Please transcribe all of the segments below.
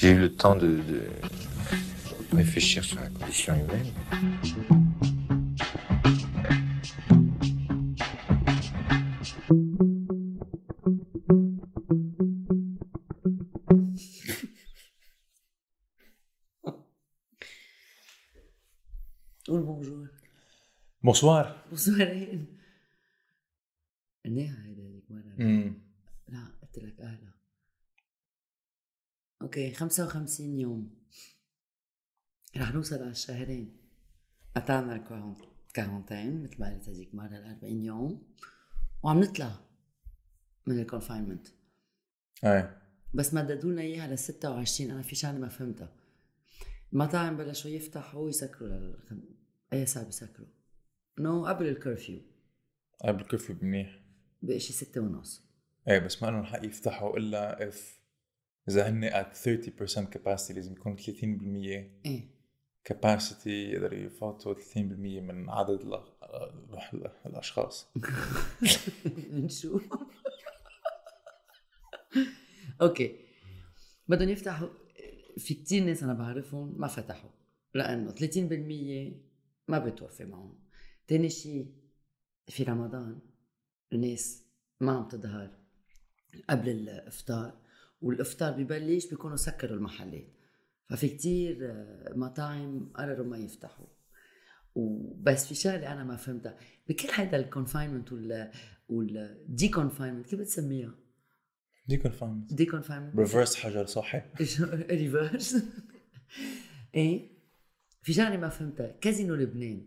J'ai eu le temps de, réfléchir sur la condition humaine. bonjour. Bonsoir. Bonsoir. okay 55 يوم. رح نوصل على الشهرين. قطعنا ال quarantine مثل ما قلت هذيك مرة ال 40 يوم. وعم نطلع من ال confinement إيه بس مددوا لنا إياها ل 26 أنا في شغلة ما فهمتها. المطاعم بلشوا يفتحوا يسكروا لل... أي ساعه بيسكروا. no قبل ال curfew. قبل كيف منيح بشي ستة ونص. إيه بس ما انه حق يفتحوا إلا if إذا هن at 30% capacity لازم يكون 30% إيه. capacity يقدروا يفوتوا 30% من عدد ال- ال- الأشخاص. نشوف okay. بدهم يفتحوا في كتير ناس أنا بعرفهم ما فتحوا لأنه 30% ما بتوفي معهم. تاني شيء في رمضان الناس ما عم تظهر قبل الإفطار. والإفطار ببلش بيكونوا سكروا المحلات. ففي كتير آه، مطاعم قرروا ما يفتحوا. وبس في شغلة أنا ما فهمتها. بكل هيدا ال confinement وال وال de confinement كيف بتسميها؟ deconfinement deconfinement reverse حجر صحي reverse إيه؟ في شغلة ما فهمتها. كازينو لبنان.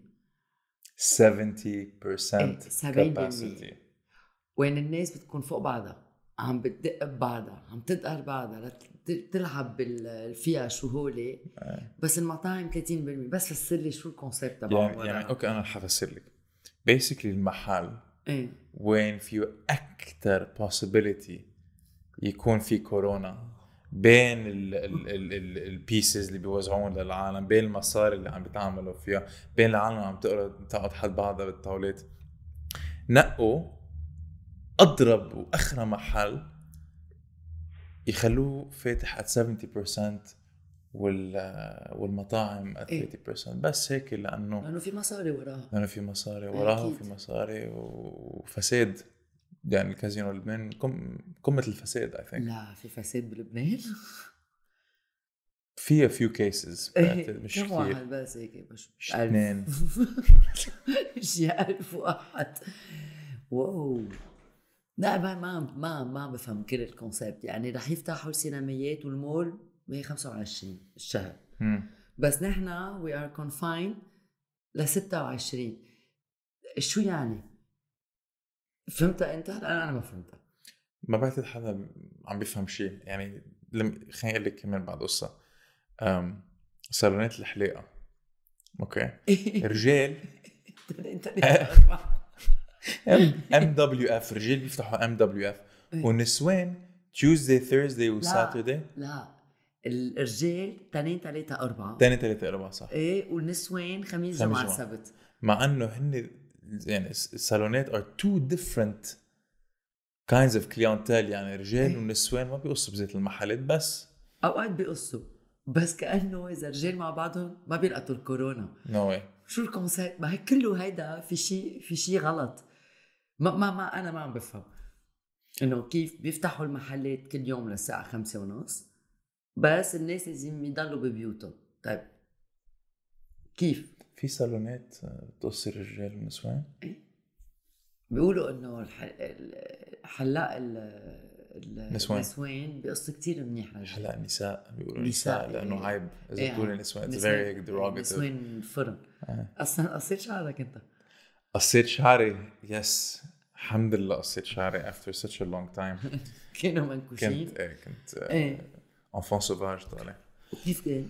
70% إيه، 70%. capacity. وين الناس بتكون فوق بعضها. عم بتدق ببعضها عم تدقر بعضها تلعب بال- فيها شو هولي. بس المطاعم 30% بس فسر لي شو ال concept تبعهم يعني يعني okay أنا رح افسر لك basically المحل إيه. وين فيه أكثر possibility يكون في كورونا بين البيسز اللي بيوزعون للعالم بين المصاري اللي عم بيتعاملوا فيها بين العالم عم تقعد تقعد حد بعضها بالطاولات نقوا أضرب وأخرى محل يخلوه فاتح at 70% وال والمطاعم at إيه. 30% بس هيك لأنه لأنه في مصاري وراها. لأنه في مصاري وراها. وفي مصاري وفساد. يعني الكازينو لبنان قم قمة الفساد I think لا في فساد بلبنان. في few cases مش كم واحد بس هيك؟ مش اثنين. شي ألف واحد. wow. لا ما ما ما ما بفهم كل ال concept يعني رح يفتحوا السينميات والمول ب 25 الشهر. بس نحن we are confined ل 26 شو يعني؟ فهمتها أنت؟ لا أنا ما فهمتها. ما بعتقد حدا عم بيفهم شيء. يعني لم خليني أقول لك كمان بعد قصة. أم، صالونات الحلاقه okay؟ رجال MWF رجال بيفتحوا MWF والنسوان Tuesday Thursday و Saturday لا الرجال تنين ثلاثة أربعة. ثاني ثلاثة أربعة صح. إيه والنسوان خميس جمعة. سبت. مع إنه هن يعني الصالونات are two different kinds of clientele. يعني رجال إيه. ونسوان ما بيقصوا بزيت المحلات بس. أوقات بيقصوا. بس كأنه إذا رجال مع بعضهم ما بيلقطوا الكورونا. no way شو ال concept ما هيك كله هيدا في شيء في شيء غلط. ما ما ما أنا ما عم بفهم. إنه كيف بيفتحوا المحلات كل يوم للساعة خمسة ونص بس الناس لازم يضلوا ببيوتهم. طيب كيف؟ في صالونات آه، بتقصي الرجال والنسوان بيقولوا إنه الح- ال- حلاق ال- ال- نسوان. النسوان بيقص كتير منيح رجل هلا النساء بيقولوا نساء، لأنه إيه. عيب. إذا إيه، بتقولي نسوان it's very derogative. نسوان فرن. آه. أصلا قصيت شعرك أنت. قصيت شعري. yes الحمد لله قصيت شعري after such a long time. كانوا منكوشين كنت إيه كنت إيه. enfant sauvage طالع. وكيف كان؟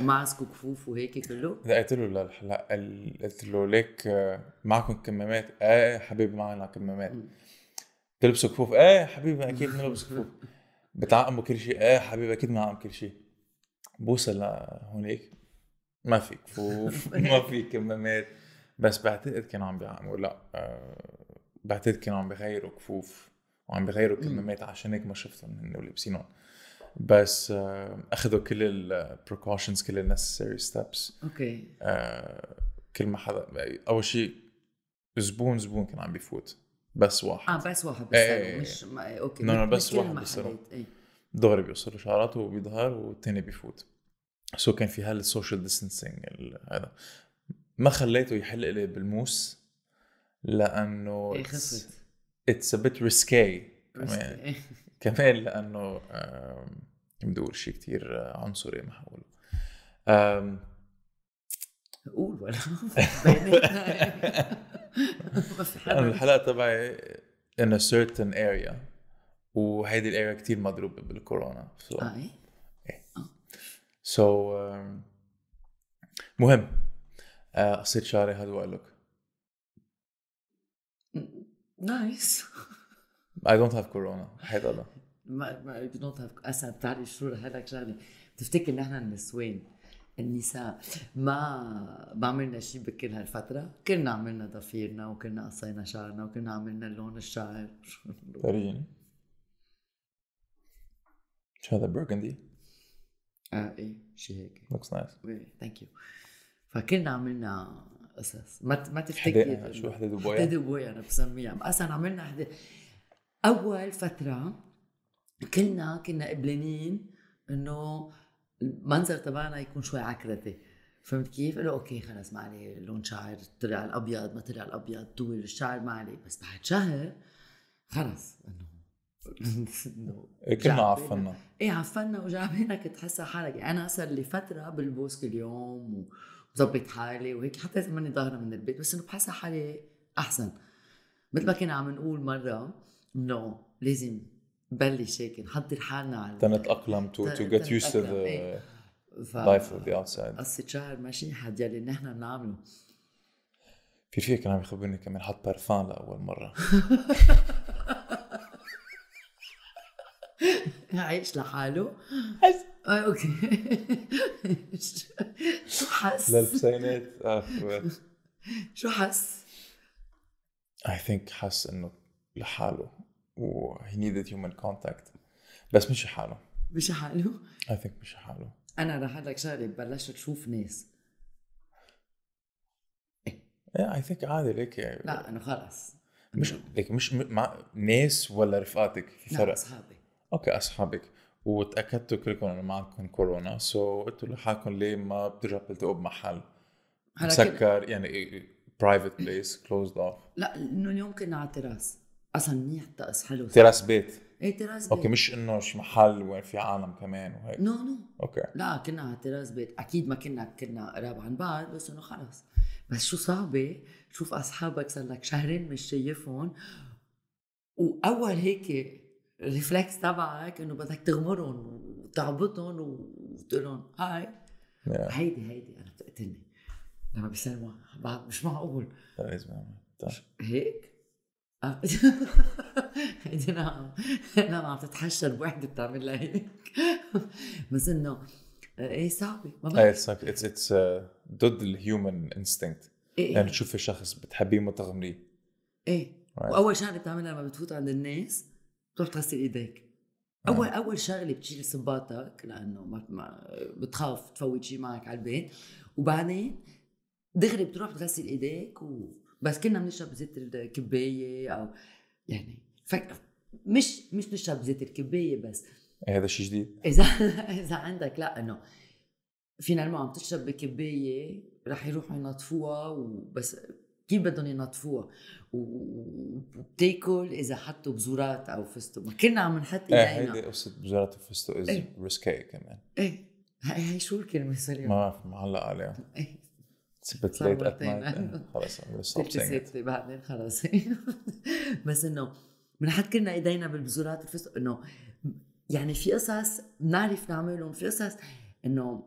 mask وكفوف وهيك كله؟ لا قلت له للحلاق قال- قلت له ليك آه، معكم كمامات. إيه حبيبي معنا كمامات. تلبسوا كفوف؟ إيه حبيبي أكيد بنلبس كفوف. بتعقموا كل شيء؟ إيه حبيبي أكيد بنعقم كل شيء. بوصل لهونيك. ما في كفوف ما في كمامات. بس بعتقد كانوا عم بيعقموا لا آه، بعتقد كانوا عم بيغيروا كفوف وعم بيغيروا كمامات عشان هيك ما شفتهم هن ولابسينهم. بس آه، أخذوا كل ال precautions كل ال necessary steps okay. كل ما حدا أول شيء زبون زبون كان عم بيفوت بس واحد. آه بس واحد إيه، بس مش ما okay. لا، لا، مثل بس واحد. إيه. دغري بيقص له شعراته وبيظهر والتاني بيفوت. so كان في هال social distancing هذا. ما خليته يحلق لي بالموس لأنه إيه خفت it's a risky كمان. إيه. كمان لأنه بدي أقول شيء كثير عنصري ما حقوله آم، قول ولا؟ هيدا الحلاق تبعي in a certain area وهيدي ال area كثير مضروبة بالكورونا so, آه إيه؟ so um, مهم. آه، قصيت شعري هذا وقال لك. nice. I don't have corona هيدا لا ما ما you don't have أسا بتعرف شو لك شغلة؟ بتفتكر نحن النسوان النساء ما ما عملنا شيء بكل هالفترة؟ كلنا عملنا ضفيرنا وكلنا قصينا شعرنا وكلنا عملنا لون الشعر. فرجيني شو هذا burgundy آه إيه شيء هيك. Looks nice. thank you ف كلنا عملنا قصص ما ما تفتكر شو حداد وبويا حداد وبويا أنا بسميها. أصلا عملنا حداد أول فترة كلنا كنا قبلانين إنه المنظر تبعنا يكون شوي عكرتي. فهمت كيف؟ قالوا okay خلص ما عليه لون شعر طلع الأبيض ما طلع الأبيض طول الشعر ما عليه. بس بعد شهر خلص. انه إيه، كلنا. عفنا. إيه عفنا وجعبنا كنت حاسة حالك. يعني أنا صار لي فتره بلبس كل يوم وظبط حالي وهيك حتى إذا ماني ظاهرة من البيت. بس إنه بحس حالي أحسن. مثل ما كنا عم نقول مرة إنه لازم نبلش هيك نحضر حالنا على تنتأقلم to, to تن- get used to تنتأقلم، the إيه. ف... life of the outside. قصة شهر ماشي حد يلي نحن بنعمله في في كان عم يخبرني كمان حط بارفان لأول مرة. عايش لحاله. آه okay. شو حس؟ للبسينات. آه، شو حس؟ I think حس إنه لحاله و he needed human contact. بس مش حاله مش حاله؟ I think مش حاله أنا رح لك شغلة بلشت أشوف ناس. Yeah, I think عادي ليك لا إنه خلص. مش ليك مش مع ناس ولا رفقاتك في فرق؟ أصحابي. okay أصحابك. وتاكدتوا كلكم إنه معكم كورونا so قلتوا لحالكم ليه ما بترجعوا تلتقوا بمحل. مسكر يعني private place closed off لا إنه اليوم كنا على التراس. أصلا منيح الطقس حلو. تراس بيت؟ إيه terrasse okay بيت. مش إنه شي محل وين في عالم كمان وهيك. no no. okay. لا كنا على تراس بيت. أكيد ما كنا كنا قراب عن بعض بس إنه خلص. بس شو صعبة؟ تشوف أصحابك صار لك شهرين مش شايفهم. وأول هيك ريفلكس تبعك انه بدك تغمرهم وتعبطهم وتقول لهم هاي Yeah. هيدي هيدي أنا بتقتلني لما بيسلموا بعد مش معقول. هيك آه. هيدي أنا عم أنا عم تتحشر بوحده بتعمل لها هيك بس إنه آه، إيه صعبة ما إيه بعرف it's it's ضد ال human instinct إيه يعني إيه, تشوفي شخص بتحبيه ما تغمريه إيه. Right. وأول شغلة بتعملها لما بتفوت عند الناس بتروح تغسل إيديك. أول أول شغلة بتشيل صباطك لأنه ما, ما بتخاف تفوت شيء معك على البيت. وبعدين دغري بتروح بتغسل إيديك و... بس كنا بنشرب بزيت الكباية أو يعني فك... مش مش نشرب بزيت الكباية بس. إيه هذا شيء جديد. إذا إذا عندك لا إنه فينا عم تشرب بكبايه رح يروحوا ينظفوها وبس كيف بدهم ينظفوها؟ وبتاكل إذا حطوا بذورات أو فستق. ما كنا عم نحط إيه إيدينا. هيدي قصة بزارة الفستق از إيه. ريسكي كمان. إيه. هي هي شو الكلمة السريعه ما بعرف معلق عليها. إيه. مرتين. night. إيه، خلص ستة بعدين خلص. بس إنه بنحط كلنا إيدينا بالبذورات الفستق إنه يعني في قصص بنعرف نعملهم في قصص إنه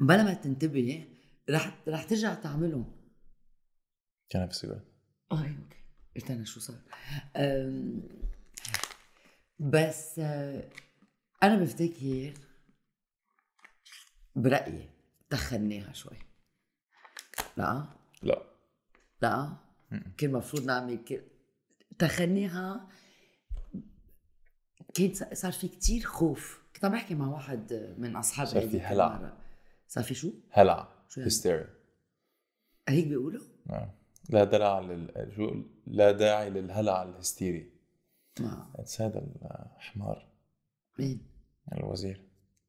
بلا ما تنتبه رح رح ترجع تعملهم. كان في سيجارة آه أوكي. قلت أنا شو صار. بس آه، أنا بفتكر برأيي تخناها شوي. لا؟ لا. لا؟ كان المفروض نعمل كل تخنيها. كان صار في كتير خوف. كنت عم بحكي مع واحد من أصحابي صار في هلع. صار في شو؟ هلع. يعني؟ هيستيريا هيك بيقولوا؟ آه. لا داعي لل لا داعي للهلع الهستيري. ما بس هذا الحمار. مين؟ الوزير.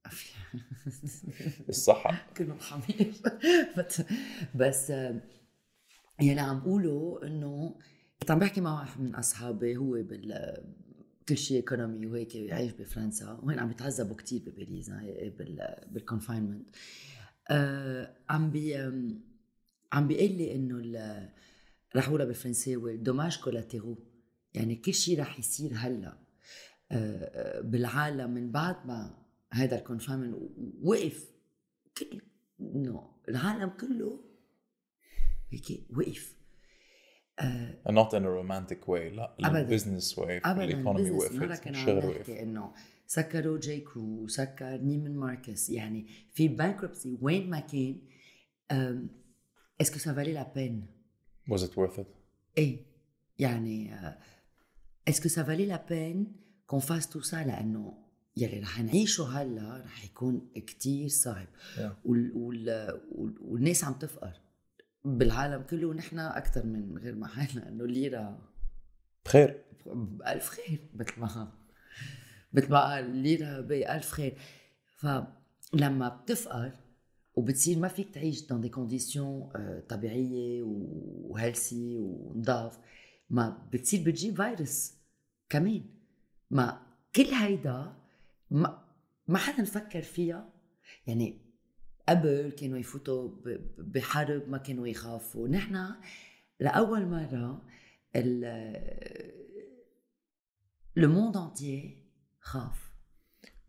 الصحة. كلهم حمير. بس بس آه، يعني عم بقولوا إنه كنت عم بحكي مع واحد من أصحابي هو بال كل شيء economy وهيك عايش بفرنسا وهين عم يتعذبوا كثير بباريس بال بال confinement آه عم بي عم بيقول لي إنه ال- رح اقولها بالفرنساوي dommages collatéraux يعني كل شيء رح يصير هلا. آه، آه، بالعالم من بعد ما هذا ال confinement وقف. كل انه العالم كله هيك وقف. آه not in a romantic way لا. ال business ابدا. ال economy وقفت الشغل وقف إنه سكروا J.Crew سكر Neiman Marcus. يعني في bankruptcy وين ما كان est-ce que ça valait la peine was it worth it? إيه يعني est-ce que ça valait la peine qu'on fasse tout ça لأنه يلي رح نعيشه هلا رح يكون كتير صعب Yeah. وال وال وال والناس عم تفقر بالعالم كله ونحن أكثر من غير ما حالنا انه الليره بخير بألف خير مثل ما مثل ما قال الليرة بألف خير فلما بتفقر وبتصير ما فيك تعيش des conditions آه، طبيعية و healthy ونضاف ما بتصير بتجيب فيروس كمان ما كل هيدا ما ما حدا فكر فيها يعني قبل كانوا يفوتوا بحرب ما كانوا يخافوا. نحن لأول مرة le monde خاف.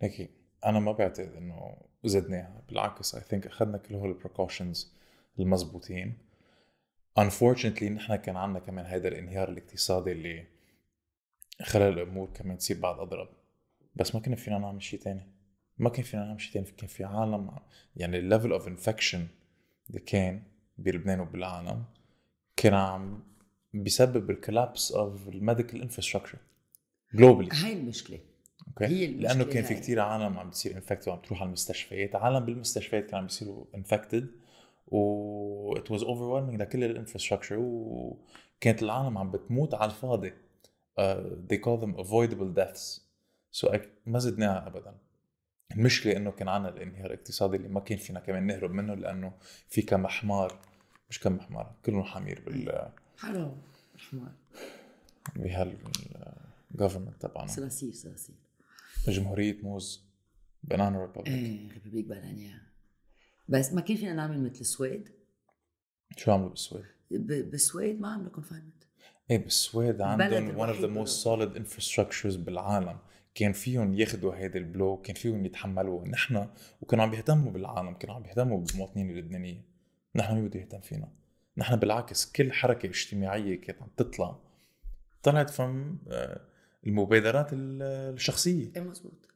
لكن أنا ما بعتقد إنه زدناها بالعكس I think أخذنا كل هول ال precautions المزبوطين unfortunately نحن كان عندنا كمان هيدا الانهيار الاقتصادي اللي خلى الأمور كمان تصير بعد أضرب. بس ما كنا فينا نعمل شيء تاني. ما كان فينا نعمل شيء تاني. كان في عالم يعني ال level of infection اللي كان بلبنان وبالعالم كان عم بيسبب ال collapse of ال medical infrastructure globally هاي المشكلة. okay؟ هي لأنه كان في. كتير عالم عم بتصير infected وعم تروح على المستشفيات. عالم بالمستشفيات كانوا عم بيصيروا infected و it was overwhelming لكل الانفراستراكشر وكانت العالم عم بتموت على الفاضي. uh, they call them avoidable deaths. So I- ما زدناها ابدا. المشكلة إنه كان عنا الانهيار الاقتصادي اللي ما كان فينا كمان نهرب منه لأنه في كم حمار مش كم حمار كلهم حمير بال حرام رحمن بهال government تبعنا. صراصير صراصير جمهورية موز banana republic إيه république bananière بس ما كان فينا نعمل مثل السويد شو عملوا بالسويد؟ بالسويد ما عملوا confinement إيه بالسويد عندهم one of the الوحيد most solid infrastructures بالعالم. كان فيهم ياخذوا هيدا ال blow كان فيهم يتحملوه نحن وكانوا عم بيهتموا بالعالم كانوا عم بيهتموا بالمواطنين اللبنانيين. نحن مين بده يهتم فينا؟ نحن بالعكس كل حركة اجتماعية كانت عم تطلع. طلعت from آه، المبادرات ال- الشخصية. إيه مزبوط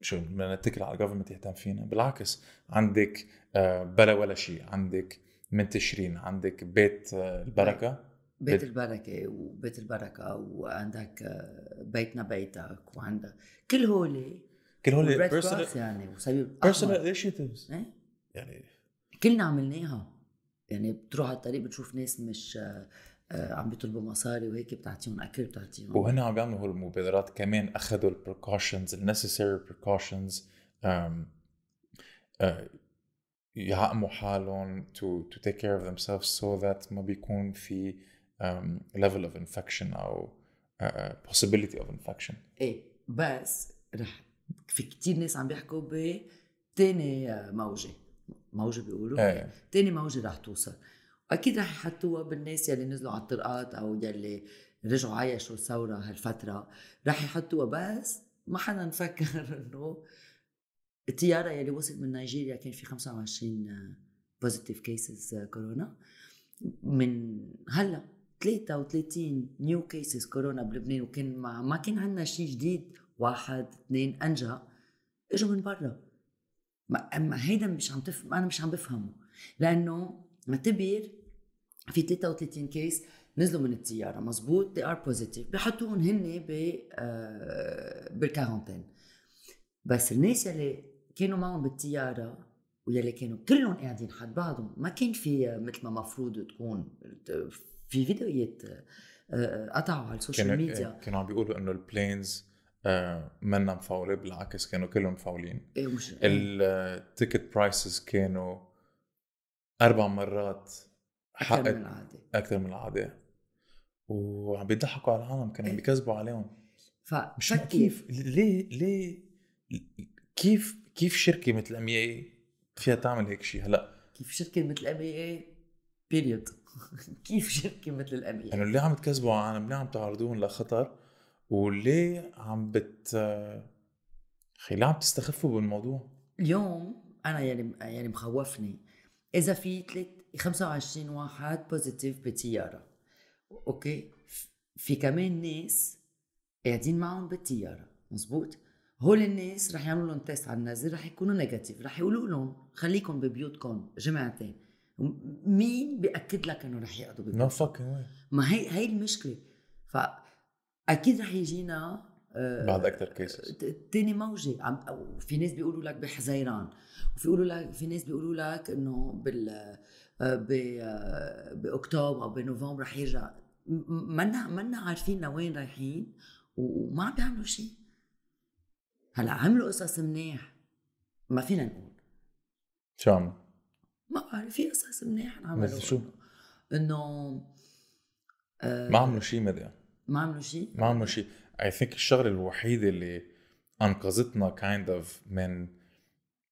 شو بدنا نتكل على الجفرمنت يهتم فينا؟ بالعكس عندك آه، بلا ولا شيء. عندك من تشرين عندك بيت آه، البركة. بيت بيت- البركة وبيت البركة وعندك آه، بيتنا بيتك وعندك. كل هولي كل هول personal كروس يعني وصليب personal أحمر. initiatives. إيه؟ يعني كلنا عملناها. يعني بتروح على الطريق بتشوف ناس مش عم بيطلبوا مصاري وهيك بتعطيهم أكل بتعطيهم وهن عم بيعملوا هول المبادرات كمان أخذوا ال precautions ال necessary precautions يعقموا حالهم to to take care of themselves so that ما بيكون في level of infection أو uh, uh, possibility of infection. إيه بس رح في كتير ناس عم بيحكوا بتاني آه، موجة موجة بيقولوا إيه تاني موجة رح توصل. واكيد رح يحطوها بالناس يلي نزلوا على الطرقات أو يلي رجعوا عايشوا الثورة هالفترة. رح يحطوها بس ما حدا نفكر إنه الطيارة يلي وصلت من نيجيريا كان في 25 positive cases كورونا. من هلأ 33 new cases كورونا بلبنان وكان ما, ما كان عندنا شيء جديد. واحد اثنين أنجا إجوا من برا. ما هيدا مش عم تفهم أنا مش عم بفهمه. لأنه اعتبر في 33 كيس نزلوا من الطياره مزبوط they are positive. بحطوهم هن ب آه، بالكارانتين بس الناس يلي كانوا معهم بالطياره ويلي كانوا كلهم قاعدين حد بعضهم ما كان في مثل ما مفروض تكون. في فيديوهات آه، قطعوا على ال social كانوا ميديا كانوا عم بيقولوا إنه ال planes آه منا مفولة بالعكس كانوا كلهم مفولين إيه مش ال ticket prices كانوا أربع مرات أكثر من العادة. أكثر من العادة. وعم بيضحكوا على العالم كانوا عم بيكذبوا عليهم. مش ففكر كيف ليه ليه كيف كيف شركة مثل MEA فيها تعمل هيك شيء هلأ كيف شركة مثل MEA period كيف شركة مثل ال MEA انه ليه عم تكذبوا على العالم؟ ليه عم تعرضوهم لخطر؟ وليه عم بت خي ليه عم تستخفوا بالموضوع؟ اليوم أنا يلي يلي مخوفني. إذا في ثلاث 25 واحد positive بطياره okay؟ في كمان ناس قاعدين معهم بالطياره مزبوط هول الناس رح يعملوا لهم test على النزل رح يكونوا negative رح يقولوا لهم خليكم ببيوتكم جمعتين مين بيأكد لك إنه رح يقعدوا fucking way ما هي هي المشكلة. فاكيد رح يجينا آه، بعد أكثر cases تاني موجة. عم في ناس بيقولوا لك بحزيران وفي يقولوا لك في ناس بيقولوا لك إنه بال بأكتوبر أو بنوفمبر رح يرجع. منا منا عارفين لوين رايحين وما عم بيعملوا شيء هلأ عملوا قصص منيح. ما فينا نقول. شو عم ما بعرف في قصص منيح عملوا مثل شو؟ إنه آه، ما عملوا شيء مدى ما عملوا شيء ما عملوا شيء I think الشغلة الوحيدة اللي أنقذتنا kind of من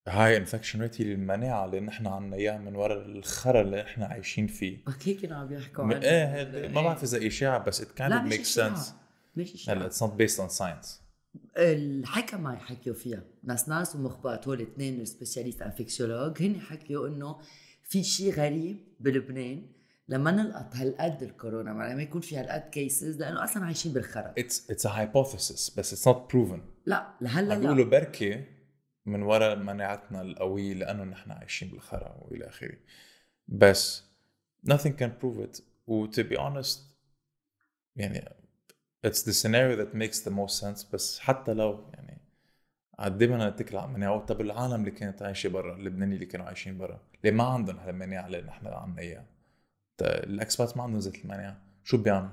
high infection rate هي المناعة اللي نحن عنا اياها من وراء الخرا اللي نحن عايشين فيه. okay كانوا عم يحكوا عن إيه هاد- ما بعرف إذا إشاعة بس it kind لا of مش إشاعة. هلا it's not based on science. الحكمة يحكيوا فيها. ناس ناس ومخبات هول اثنين ال specialist infectiologue هن حكيوا إنه في شيء غريب بلبنان لما نلقط هالقد الكورونا ما يكون في هالقد cases لأنه أصلا عايشين بالخرا. It's it's a hypothesis بس it's not proven. لا لهلأ لا. بيقولوا بركي من وراء مناعتنا القوية لأنه نحن عايشين بالخرا وإلى آخره. بس nothing can prove it. و to be honest يعني it's the scenario that makes the most sense. بس حتى لو يعني قد إيه بدنا نتكل على المناعة طب العالم اللي كانت عايشة برا اللبنانية اللي كانوا عايشين برا ليه ما عندهم هالمناعة اللي نحن عنا إياها؟ الأكسبات ما عندهم زيت المناعة. شو بيعملوا؟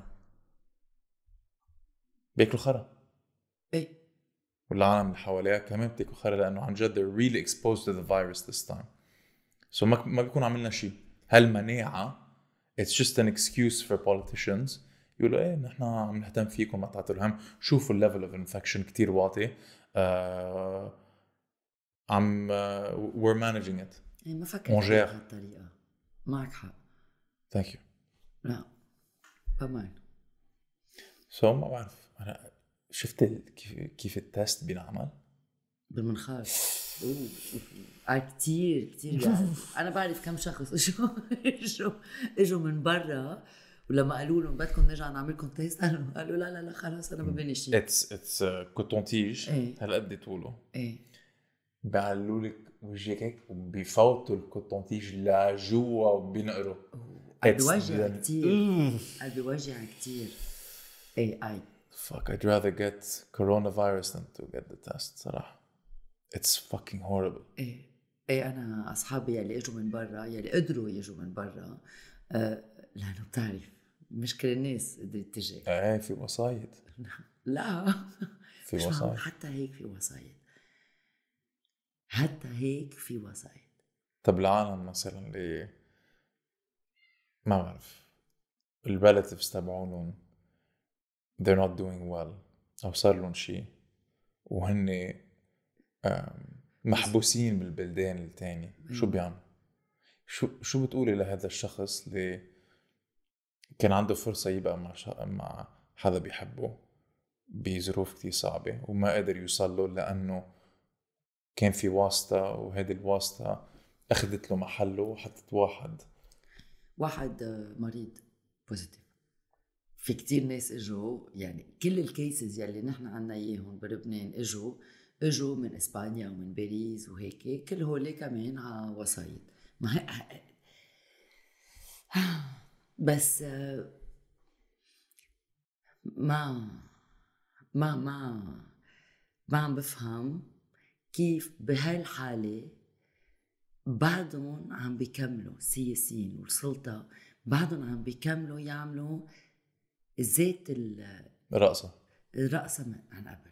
بياكلوا خرا. والعالم اللي حواليها كمان بتاكل خرا لأنه عن جد they're really exposed to the virus this time. So ما ما بيكون عملنا شيء. هالمناعة it's just an excuse for politicians. يقولوا إيه نحن عم نهتم فيكم ما تعطوا الهم. شوفوا ال level of infection كثير واطي. آه عم آه we're managing it. إيه ما فكرت. بهالطريقة. معك حق. Thank you. لا. كمان so ما بعرف. أنا شفت كيف كيف ال test بينعمل؟ بالمنخار. آه كتير كتير يعني. أنا بعرف كم شخص. اجوا اجوا إجوا من برا ولما قالوا لهم بدكم نرجع نعملكم test قالوا لا لا لا خلص أنا ما بيني شيء it's it's coton-tige. هالقد طوله. إيه. بيعلوا لك وجهك هيك وبيفوتوا ال coton-tige لجوا وبينقروا قد بوجع كتير. قد بوجع كتير. إيه اي Fuck, I'd rather get coronavirus than to get the test صراحة. It's fucking horrible. إيه إيه أنا أصحابي يلي إجوا من برا يلي قدروا يجوا من برا آه لأنه بتعرف مش كل الناس قدرت تجي إيه في وصايد لا في. وصايد حتى هيك في وسايط حتى هيك في وسايط طب العالم مثلا اللي ما بعرف الريلاتيفز تبعولهم they're not doing well أو صار لهم شيء. وهن محبوسين بالبلدان التانية. شو بيعملوا؟ شو شو بتقولي لهذا الشخص اللي كان عنده فرصة يبقى مع شا... مع حدا بيحبه بظروف كتير صعبة وما قدر يوصل له لأنه كان في واسطة وهيدي الواسطة أخذت له محله وحطت واحد. واحد مريض positive في كتير ناس اجوا يعني كل ال cases يلي نحن عنا إياهم بلبنان اجوا اجوا من إسبانيا ومن باريس وهيك كل هول كمان على وسايط. ما بس ما ما ما ما عم بفهم كيف بهالحالة بعدهم عم بيكملوا السياسيين والسلطة بعدهم عم بيكملوا يعملوا زيت ال- رقصة الرقصة من- عن قبل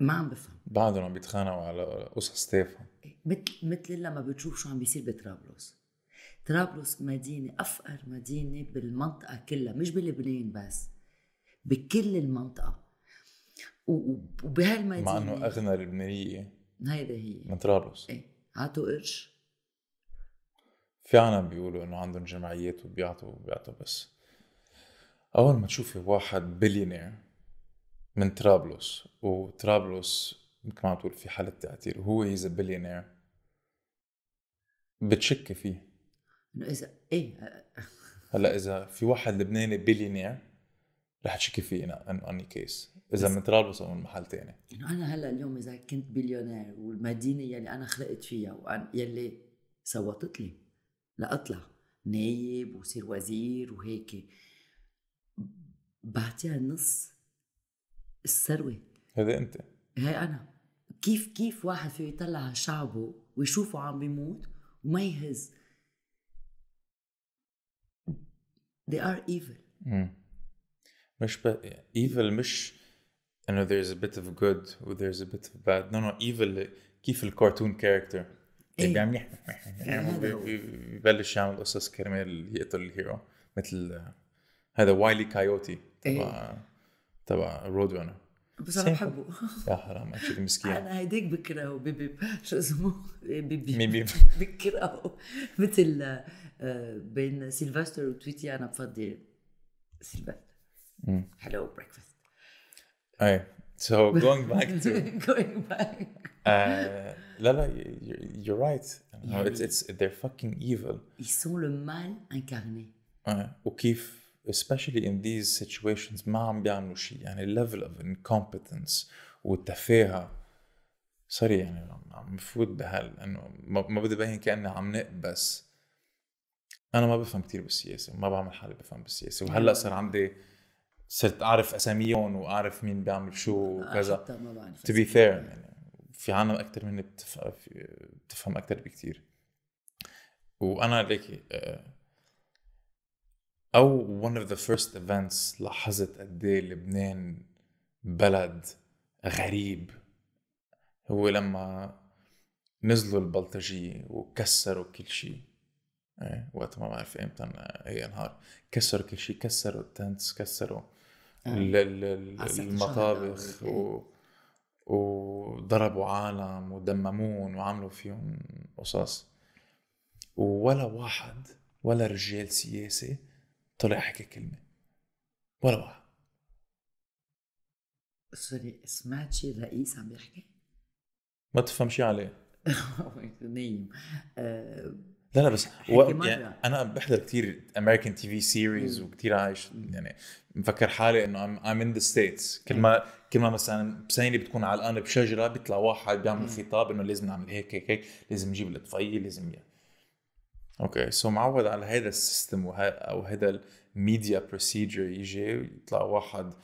ما عم بفهم. بعدهم عم بيتخانقوا على قصص تافهة مثل مثل لما بتشوف شو عم بيصير بطرابلس. طرابلس مدينة أفقر مدينة بالمنطقة كلها مش بلبنان بس بكل المنطقة. و- و- وبهالمدينة مع إنه أغنى لبنانية هيدا هي. من طرابلس. إيه. عطوا قرش. في عالم بيقولوا إنه عندهم جمعيات وبيعطوا بيعطوا بس. أول ما تشوفي واحد بليونير من طرابلس وطرابلس مثل ما عم تقول في حالة تعتير وهو he's billionaire بتشكي فيه. إنه اذا إيه. هلا إذا في واحد لبناني بليونير رح تشكي فيه in any case إذا من طرابلس أو من محل تاني. إنه أنا هلا اليوم إذا كنت بليونير والمدينة يلي أنا خلقت فيها وأنا يلي صوتت لي لأطلع نايب وصير وزير وهيك. بعطيها نص الثروة. هذا أنت. هاي أنا. كيف كيف واحد فيه يطلع على شعبه ويشوفه عم بيموت وما يهز. They are evil. مم. مش ب... evil مش إنه there's a bit of good و there's a bit of bad. No no evil كيف ال cartoon character اللي. بيعمل يح- هذا هو. ببلش يعمل قصص كرمال يقتل ال hero. مثل هذا Wile E. Coyote تبع تبع Road Runner. بس أنا. بحبه يا حرام actually مسكين. أنا هيديك بكرهه بيبي شو اسمه؟ بيبي. مين بيب بكرهه. مثل آه، بين Sylvester و Tweety أنا بفضل Sylvester. hello breakfast أي so going back to going back. uh, لا لا you're, right. No, يعني- it's, it's they're fucking evil. Ils sont le mal incarné. آه، وكيف especially in these situations ما عم بيعملوا شيء. يعني ال level of incompetence والتفاهة. سوري يعني عم- بفوت بهال إنه ما بدي أبين كأني عم نقبس أنا ما بفهم كتير بالسياسة ما بعمل حالي بفهم بالسياسة. وهلأ صار عندي صرت أعرف أساميهم وأعرف مين بيعمل شو وكذا. حتى ما بعرف to be fair يعني في عالم أكثر مني بتفهم أكثر بكثير وأنا ليكي آه، أو one of the first events لاحظت قد إيه لبنان بلد غريب. هو لما نزلوا البلطجية وكسروا كل شيء إيه وقت ما بعرف إمتى اي نهار كسروا كل شيء كسروا التنتس كسروا سقف المطابخ و... وضربوا عالم ودممون وعملوا فيهم قصص. ولا واحد ولا رجال سياسي طلع حكى كلمة. ولا واحد. sorry سمعت شي الرئيس عم يحكي؟ ما تفهم شيء عليه. نايم. آه، لا لا بس و... يعني أنا بحضر كثير American TV series وكثير عايش. يعني مفكر حالي إنه I'm in the states. كل ما كل ما مثلا بسينه بتكون علقانة بشجرة بيطلع واحد بيعمل خطاب إنه لازم نعمل هيك هيك هيك لازم نجيب الاطفائيه لازم ي... okay so معود على هذا ال system. أو هذا ال media procedure يجي يطلع واحد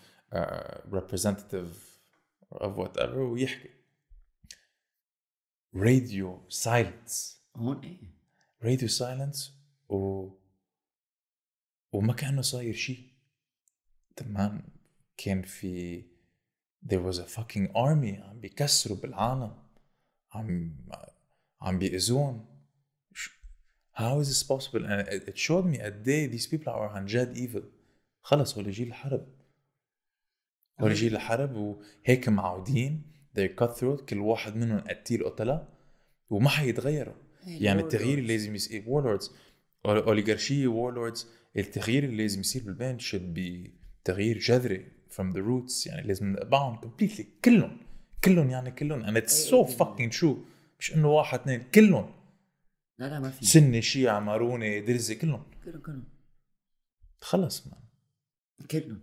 representative of whatever ويحكي. radio silence هون إيه. radio silence و وما كأنه صاير شيء تمام؟ كان في there was a fucking army عم بيكسروا بالعالم عم عم بيأذون. How is this possible? And it showed me قد إيه these people are عن جد evil. خلص هول جيل الحرب. هول جيل الحرب وهيك معودين they're cutthroat كل واحد منهم قتيل قتلة وما حيتغيروا. يعني التغيير اللي لازم يصير warlords أوليغارشية warlords التغيير اللي لازم يصير بالبلد should be تغيير جذري from the roots. يعني لازم نقطعهم completely كلهم. كلهم يعني كلهم. And it's so fucking true. مش إنه واحد اثنين كلهم. لا لا ما في. سني شيعة مارونة درزي كلهم. كلهم كلهم. خلص man. كلهم.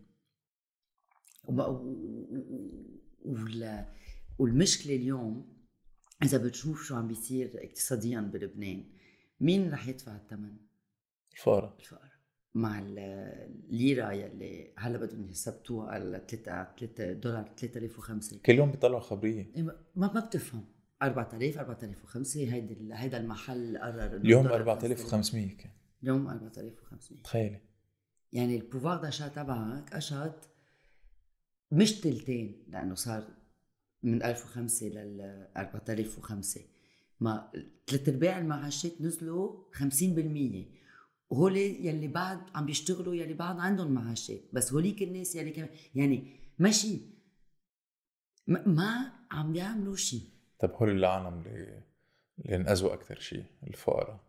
وما- و- و- وال- والمشكلة اليوم إذا بتشوف شو عم بيصير اقتصاديا بلبنان مين رح يدفع الثمن؟ الفقراء. الفقراء. مع ال- الليرة يلي هلا بدهم يثبتوها على 3 3 دولار 3005 كل يوم بيطلعوا خبرية. إيه ما ما ما بتفهم. 4000 4005 هيدي ال- هيدا المحل قرر اليوم الدولار 4500 كان. اليوم 4500 تخيلي. يعني البوفار داشا تبعك اشد مش تلتين لأنه صار من 1005 لل 4005 ما ثلاث أرباع المعاشات نزلوا 50% وهول يلي بعد عم بيشتغلوا يلي بعد عندهم معاشات. بس هوليك الناس يلي كمان يعني ماشي. ما, ما عم بيعملوا شيء طب هول العالم اللي اللي انأذوا أكثر شيء الفقراء.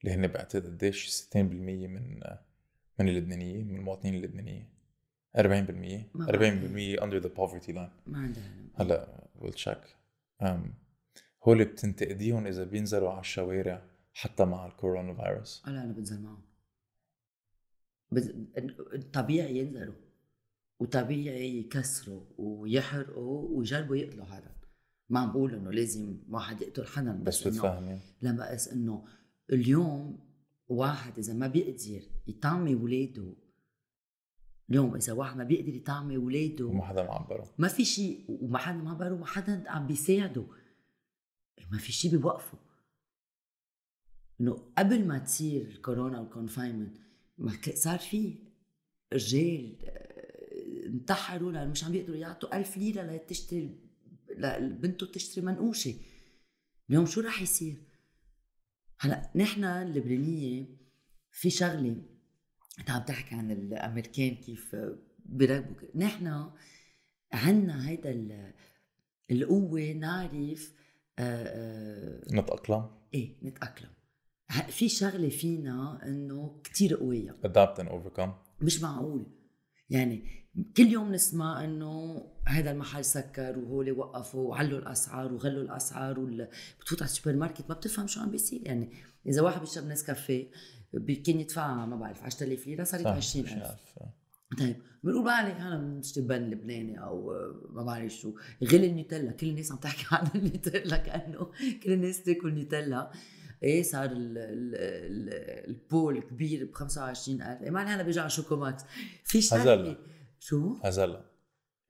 اللي هن بعتقد قديش 60% من من اللبنانيين من المواطنين اللبنانيين. 40% 40% ما under the poverty line. ما عندها علم. هلا ويل تشيك هول بتنتقديهم إذا بينزلوا على الشوارع حتى مع الكورونا فيروس؟ لا أنا بنزل معهم. بز... طبيعي ينزلوا وطبيعي يكسروا ويحرقوا ويجربوا يقتلوا حدا ما عم بقول إنه لازم واحد يقتل حدا بس بس, إنه لما بس إنه اليوم واحد إذا ما بيقدر يطعمي ولاده اليوم إذا واحد ما بيقدر يطعمي ولاده وما حدا معبره. ما في شيء وما حدا معبره وما حدا عم بيساعده. ما في شيء بيوقفه. إنه قبل ما تصير الكورونا والكونفاينمنت ما صار في رجال آه، انتحروا لأنه مش عم بيقدروا يعطوا ألف ليرة لتشتري لبنته تشتري منقوشة. اليوم شو رح يصير؟ هلأ نحن اللبنانية في شغلة انت عم تحكي عن الأمريكان كيف بيراقبوا ك- نحن عنا هيدا ال- القوة نعرف آه، آه، نتأقلم. إيه نتأقلم. ه- في شغلة فينا إنه كتير قوية. Adapt and overcome. مش معقول. يعني كل يوم نسمع إنه هذا المحل سكر وهول وقفوا وعلوا الأسعار وغلوا الأسعار وال... بتفوت على السوبر ماركت ما بتفهم شو عم بيصير. يعني إذا واحد بيشرب نسكافيه كان يدفع ما بعرف 10000 ليرة صارت صح، 20000 20,000. طيب بنقول بقى عليك أنا بنشتري بن لبناني أو ما بعرف شو غلي النيوتيلا كل الناس عم تحكي عن النيوتيلا كأنه كل الناس تاكل نيوتيلا إيه صار ال ال ال ال bol كبير ب 25000 إيه معناها هلا بيجي على Choco Max في شغله. شو؟ هزلا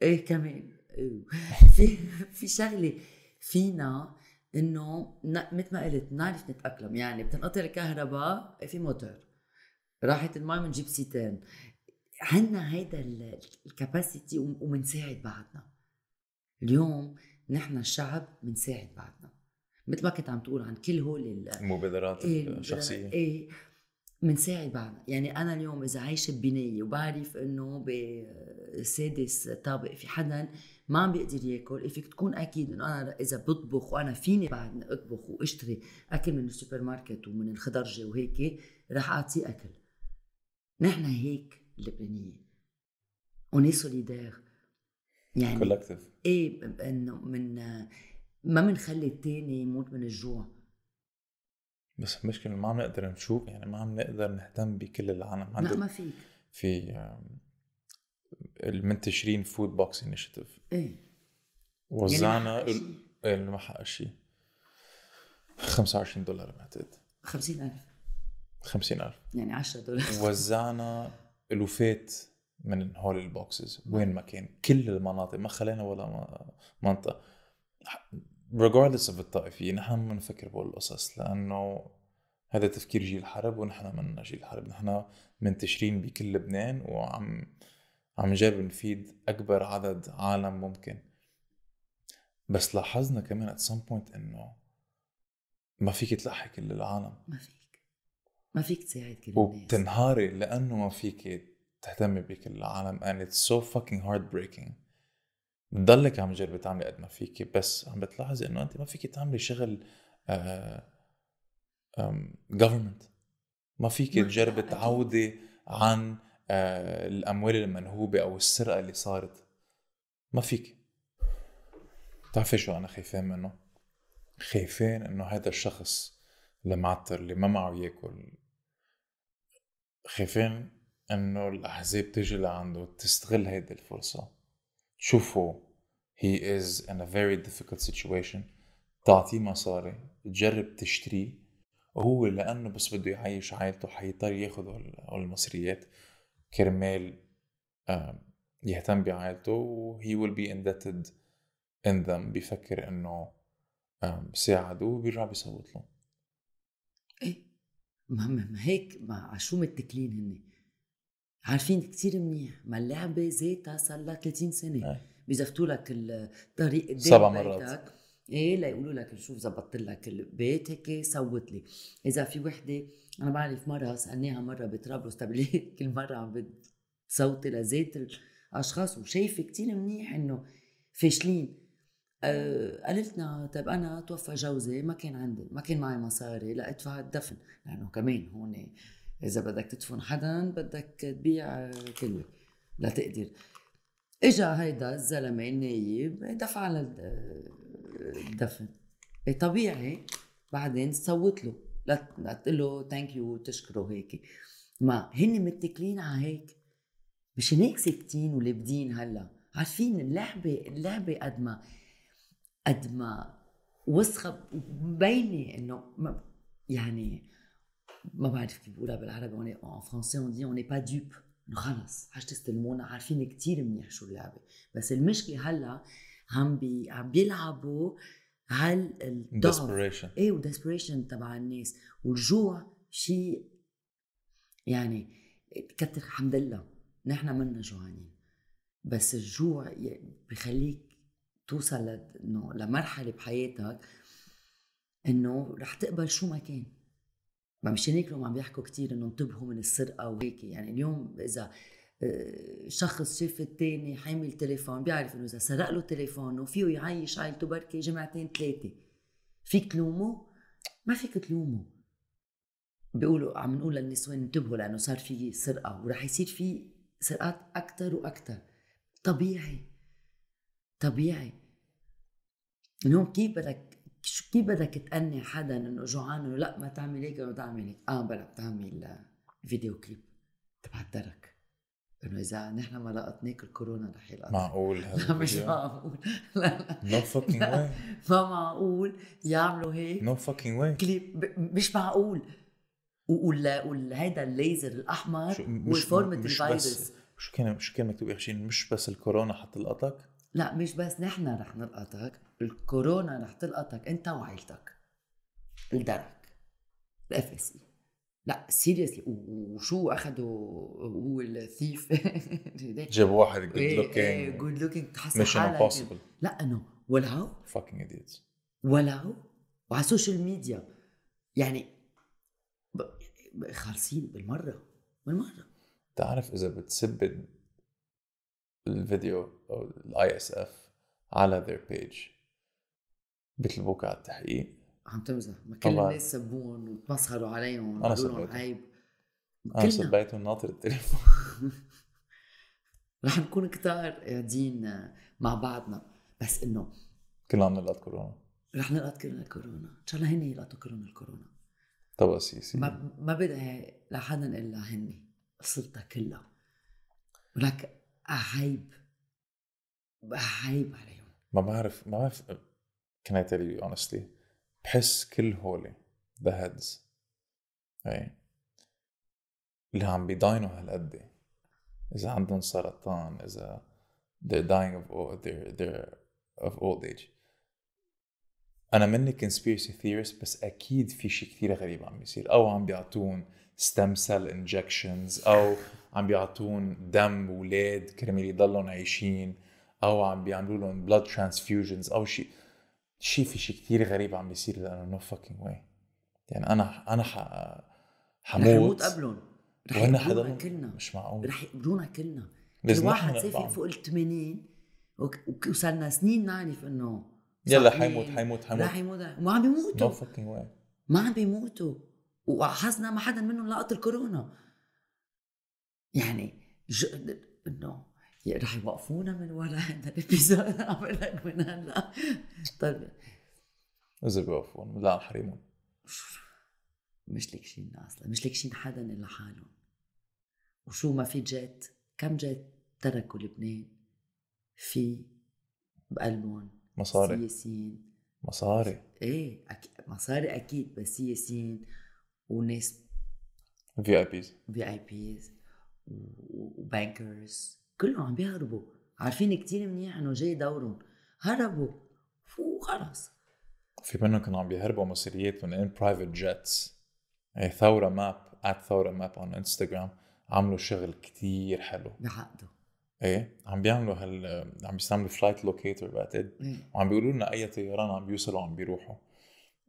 إيه كمان. إيه. في في شغلة فينا إنه مثل ما قلت نعرف نتأقلم. يعني بتنقطع الكهرباء في موتور. راحت المي بنجيب citerne. عندنا هيدا الكاباسيتي ومنساعد بعضنا. اليوم نحن الشعب منساعد بعضنا. مثل ما كنت عم تقول عن كل هول ال- المبادرات إيه الشخصية. إيه بنساعد بعضنا يعني أنا اليوم إذا عايشة ببنايه وبعرف إنه بسادس طابق في حدا ما عم بيقدر ياكل إيه فيك تكون أكيد إنه أنا إذا بطبخ وأنا فيني بعد أطبخ وأشتري أكل من السوبر ماركت ومن الخضرجة وهيك رح اعطيه أكل. نحن هيك اللبنانيه on est solidaires يعني collectif إيه إنه من ما بنخلي التاني يموت من الجوع. بس المشكلة ما عم نقدر نشوف يعني ما عم نقدر نهتم بكل العالم. لا ما فيك. في المنتشرين food box initiative إيه. وزعنا يعني اللي ما حقق شيء. 25 دولار بعتقد 50000 50000 يعني 10 دولار. وزعنا ألوفات من هول البوكسز. وين ما كان. كل المناطق. ما خلينا ولا م- منطقة. Regardless of الطائفية نحن ما نفكر بهول القصص لأنه هذا تفكير جيل الحرب ونحن منا جيل الحرب نحن منتشرين بكل لبنان وعم عم نجرب نفيد أكبر عدد عالم ممكن. بس لاحظنا كمان at some point إنه ما فيك تلحق كل العالم. ما فيك. ما فيك تساعد كل الناس. وبتنهاري لأنه ما فيك تهتمي بكل العالم and it's so fucking heartbreaking. بتضلك عم تجربي تعملي قد ما فيك بس عم بتلاحظي إنه انت ما فيك تعملي شغل آه آم، government. ما فيك ما- تجربي. تعودي عن آه الأموال المنهوبة أو السرقة اللي صارت. ما فيك بتعرفي شو أنا خايفان منه؟ خايفين إنه هذا الشخص اللي معتر اللي ما معه ياكل. خايفين إنه الأحزاب تيجي لعنده تستغل هيدي الفرصة. تشوفه he is in a very difficult situation. تعطيه مصاري تجرب تشتريه. وهو لأنه بس بده يعيش عائلته حيضطر ياخذ المصريات. كرمال يهتم بعائلته و he will be indebted in them. بيفكر إنه ساعدوه وبيرجع بيصوت له. إيه ما, هيك ما شو متكلين هن عارفين كتير منيح ما اللعبة ذاتها صار لها 30 سنة إيه. بيزفتوا لك الطريق سبع مرات. إيه ليقولوا لك شوف زبطت لك البيت هيك صوت لي اذا في وحده أنا بعرف مره سالناها مره بطرابلس طب ليه كل مره عم بتصوتي لذات الاشخاص وشايفه كتير منيح انه فاشلين أه قالت لنا طيب أنا توفى جوزي ما كان عندي ما كان معي مصاري لادفع الدفن لأنه كمان هون إذا بدك تدفن حدا بدك تبيع كلوة لتقدر إجا هيدا الزلمة النايب دفع له الدفن. طبيعي. بعدين تصوت له. لا لا تقول له thank you تشكره هيك. ما هن متكلين على هيك. مش هيك ساكتين ولابدين هلا. عارفين اللعبة اللعبة قد ما قد ما وسخه مبينه إنه يعني ما بعرف كيف بقولها بالعربي en français on dit on n'est pas dupes خلص حاج تستلمونا عارفين كتير منيح شو اللعبه بس المشكلة هلا عم بي عم بيلعبوا الضعف desperation. إيه و desperation تبع الناس والجوع شيء يعني كتر الحمد لله نحن منا جوعانين بس الجوع بخليك توصل انه لمرحله بحياتك انه رح تقبل شو ما كان ما مش هيك عم بيحكوا كتير إنه انتبهوا من السرقة وهيك. يعني اليوم إذا آه، شخص شاف التاني حامل تليفون بيعرف إنه إذا سرق له تليفونه فيه يعيش عائلته بركي جمعتين ثلاثة فيك تلومه؟ ما فيك تلومه. بيقولوا عم نقول للنسوان انتبهوا لأنه صار في سرقة ورح يصير في سرقات أكثر وأكثر طبيعي طبيعي. اليوم كيف بدك كيف بدك تقنع حدا إنه جوعان إنه لأ ما تعمل هيك ولا تعمل هيك؟ آه بلا بتعمل فيديو كليب. تبع الدرك إنه إذا نحن ما لقطناك الكورونا رح يلقط. معقول لا هذا مش معقول. لا لا. Fucking لا. way. ما معقول. يعملوا هيك. No fucking way. كليب مش معقول. و- وال وال هيدا الليزر الأحمر شو- هو مش فورمة مش الفيروس شو كان شو كان مكتوب اخر شيء مش بس الكورونا حتلقطك؟ لا مش بس نحن رح نلقطك الكورونا رح تلقطك انت وعيلتك. الدرك. ال FSI لا seriously وشو اخذوا هو ال thief جابوا واحد good looking good looking تحس حالك. impossible لا إنه ولعوا fucking idiots. ولعوا وعلى السوشيال ميديا يعني خالصين بالمرة. بالمرة. تعرف إذا بتسب الفيديو أو ال ISF على their page. بيطلبوك على التحقيق. عم تمزح. ما كل. الناس سبوهم وتمسخروا عليهم وقالوا لهم سبيتهم. عيب. أنا كلنا. سبيته ناطر التليفون. رح نكون كتار قاعدين مع بعضنا. بس إنه كلنا عم نلقط كورونا. رح نلقط كلنا الكورونا. إن شاء الله هن يلقطوا كورونا الكورونا. طبعا سيسي. ما ما بدها لحدا إلا هن السلطة كلها. ولك عيب عيب عليهم. ما بعرف ما بعرف can I tell you honestly بحس كل هولي the heads. اي اللي عم بيضاينوا هالقد إذا عندهم سرطان إذا they're dying of old, they're, they're of old age. أنا مني conspiracy theorist بس أكيد في شيء كثير غريب عم بيصير. أو عم بيعطون stem cell injections أو عم بيعطون دم أولاد كرمال يضلهم عايشين أو عم بيعملوا لهم blood transfusions أو شيء شيء في شيء كثير غريب عم بيصير لأنه no fucking way. يعني أنا أنا ح... رح يموت حموت قبلهم. رح حضرهم؟ كلنا. مش معقول. رح يقبرونا كلنا. كل واحد سافر. فوق ال 80 وك- وك- وصلنا سنين نعرف إنه يلا حيموت حيموت حيموت. رح يموت. وما عم بيموتوا. fucking way. ما عم بيموتوا. وحظنا ما حدا منهم لقط الكورونا. يعني. انه رح يوقفونا من ورا هذا الابيزود عم لك من هلا. طيب. إذا بيوقفون لا حريمهم مش لكشين أصلا. مش لكشين حدا إلا حالهم. وشو ما في جيت كم جيت تركوا لبنان؟ في بقلبهم مصاري. سياسيين. مصاري. إيه أكيد مصاري أكيد بس سياسيين وناس VIPs VIPs و bankers كلهم عم بيهربوا. عارفين كتير منيح إنه جاي دورهم هربوا. وخلص في منهم كانوا عم بيهربوا مصرياتهم in private jets ثورة map at ثورة map على انستغرام عملوا شغل كتير حلو. بعقده إيه عم بيعملوا هال عم بيستعملوا flight locator بعتقد. إيه. وعم بيقولوا لنا أي طيران عم بيوصلوا وعم بيروحوا.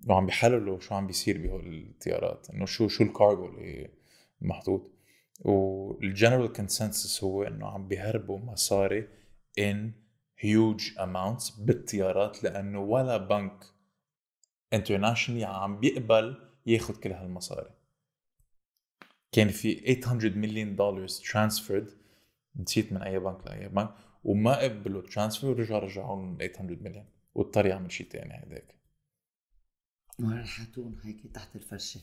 وعم بيحللوا شو عم بيصير بهول الطيارات. إنه شو شو الكارغو اللي محطوط. وال general consensus هو إنه عم بيهربوا مصاري in huge amounts بالطيارات لأنه ولا بنك internationally عم بيقبل ياخذ كل هالمصاري. كان في 800 مليون دولار transferred نسيت من أي بنك لأي بنك وما قبلوا transfer ورجعوا رجعوا لهم 800 مليون واضطر يعمل شيء ثاني هيداك. ورا الحاتون هيك تحت الفرشة.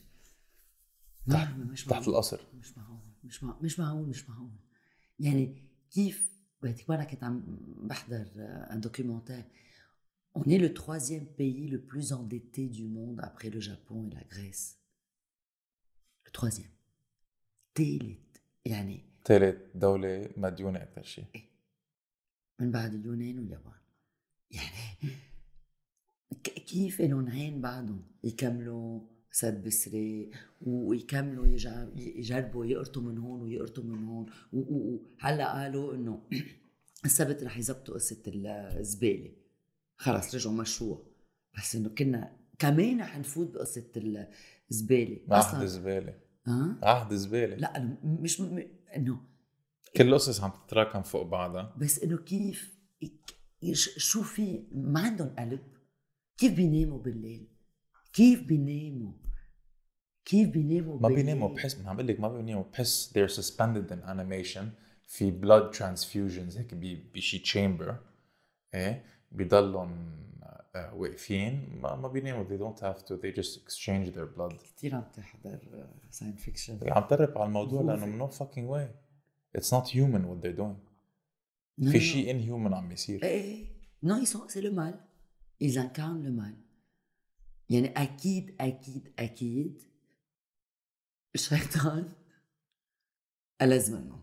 تحت- ما- مش تحت. القصر. مش معقول. مش مع... مش معقول مش معقول. يعني كيف؟ وقت مرة كنت عم بحضر un documentaire On est le troisième pays le plus endetté du monde après le Japon et la Grèce. Le troisième. تالت يعني ثالث دولة مديونة أكثر شيء. من بعد اليونان واليابان. يعني ك- كيف إلهم عين بعدهم يكملوا سد بسري ويكملوا يجربوا يقرطوا من هون ويقرطوا من هون وهلا قالوا إنه السبت رح يزبطوا قصة الزبالة. خلص رجعوا مشروع. بس إنه كنا كمان رح نفوت بقصة الزبالة. عهد زبالة ها عهد زبالة لا مش م- إنه كل القصص عم تتراكم فوق بعضها. بس إنه كيف شو في ما عندهم قلب؟ كيف بيناموا بالليل؟ كيف بيناموا كيف بيناموا ما بالليل؟ بيناموا بحس ما عم بقول لك ما بيناموا بحس they're suspended in animation في blood transfusions هيك بي- بشي تشامبر ايه بضلهم آه، واقفين ما ما بيناموا they don't have to they just exchange their blood كثير عم تحضر ساين فيكشن عم ترب على الموضوع لانه no fucking way it's not human what they're doing في شيء inhuman عم بيصير ايه non ils sont c'est le mal ils incarnent le mal يعني أكيد أكيد أكيد الشيطان ألذ منهم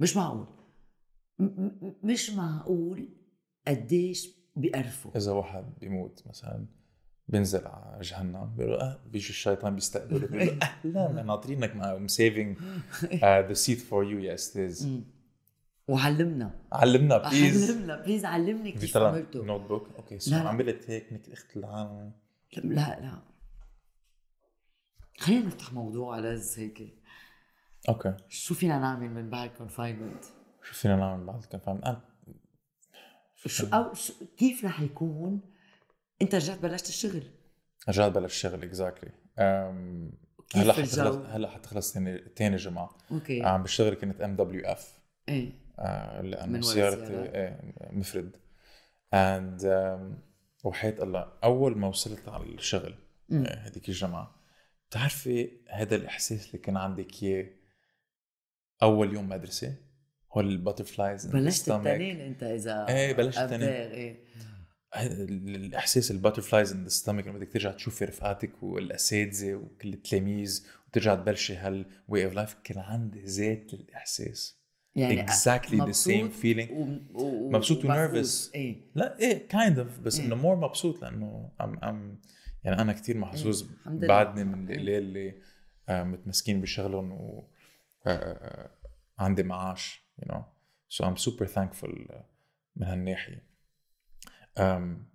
مش معقول. م- م- مش معقول قديش بيقرفوا. إذا واحد بيموت مثلا بينزل على جهنم بيقول آه بيجي الشيطان بيستقبله. بيقول أهلا ناطرينك the seat for you. Yes it is. مم. وعلمنا. علمنا بليز علمنا please علمني كيف عملته. notebook okay so. عملت هيك مثل اخت العالم لا لا. خلينا نفتح موضوع لذ هيك. okay. شو فينا نعمل من بعد confinement شو فينا نعمل بعد confinement شو أو شو كيف رح يكون؟ أنت رجعت بلشت الشغل. رجعت بلش شغل exactly كيف هلأ؟ حتخلص هلأ حتخلص ثاني جمعة. okay. عم بشتغل كنت MWF إيه. من لأنه سيارتي. إيه مفرد. and وحياة الله. أول ما وصلت على الشغل. آه، هذيك الجمعة بتعرفي هذا الإحساس اللي كان عندك إياه أول يوم مدرسة؟ هو ال butterflies بلشت التنين أنت إذا إيه، بلشت التنين. إيه. الإحساس ال butterflies in the لما بدك ترجع تشوفي رفقاتك والأساتذة وكل التلاميذ وترجع تبلشي هال way of life كان عندي ذات الاحساس يعني exactly the same feeling. و... و... مبسوط. و nervous. إيه لا إيه kind of بس إيه. إنه more مبسوط لأنه ام ام يعني أنا كثير محظوظ إيه،. بعدني من القليل اللي آه، متمسكين بشغلهم و آه، آه، عندي معاش you know so I'm super thankful من هالناحية um,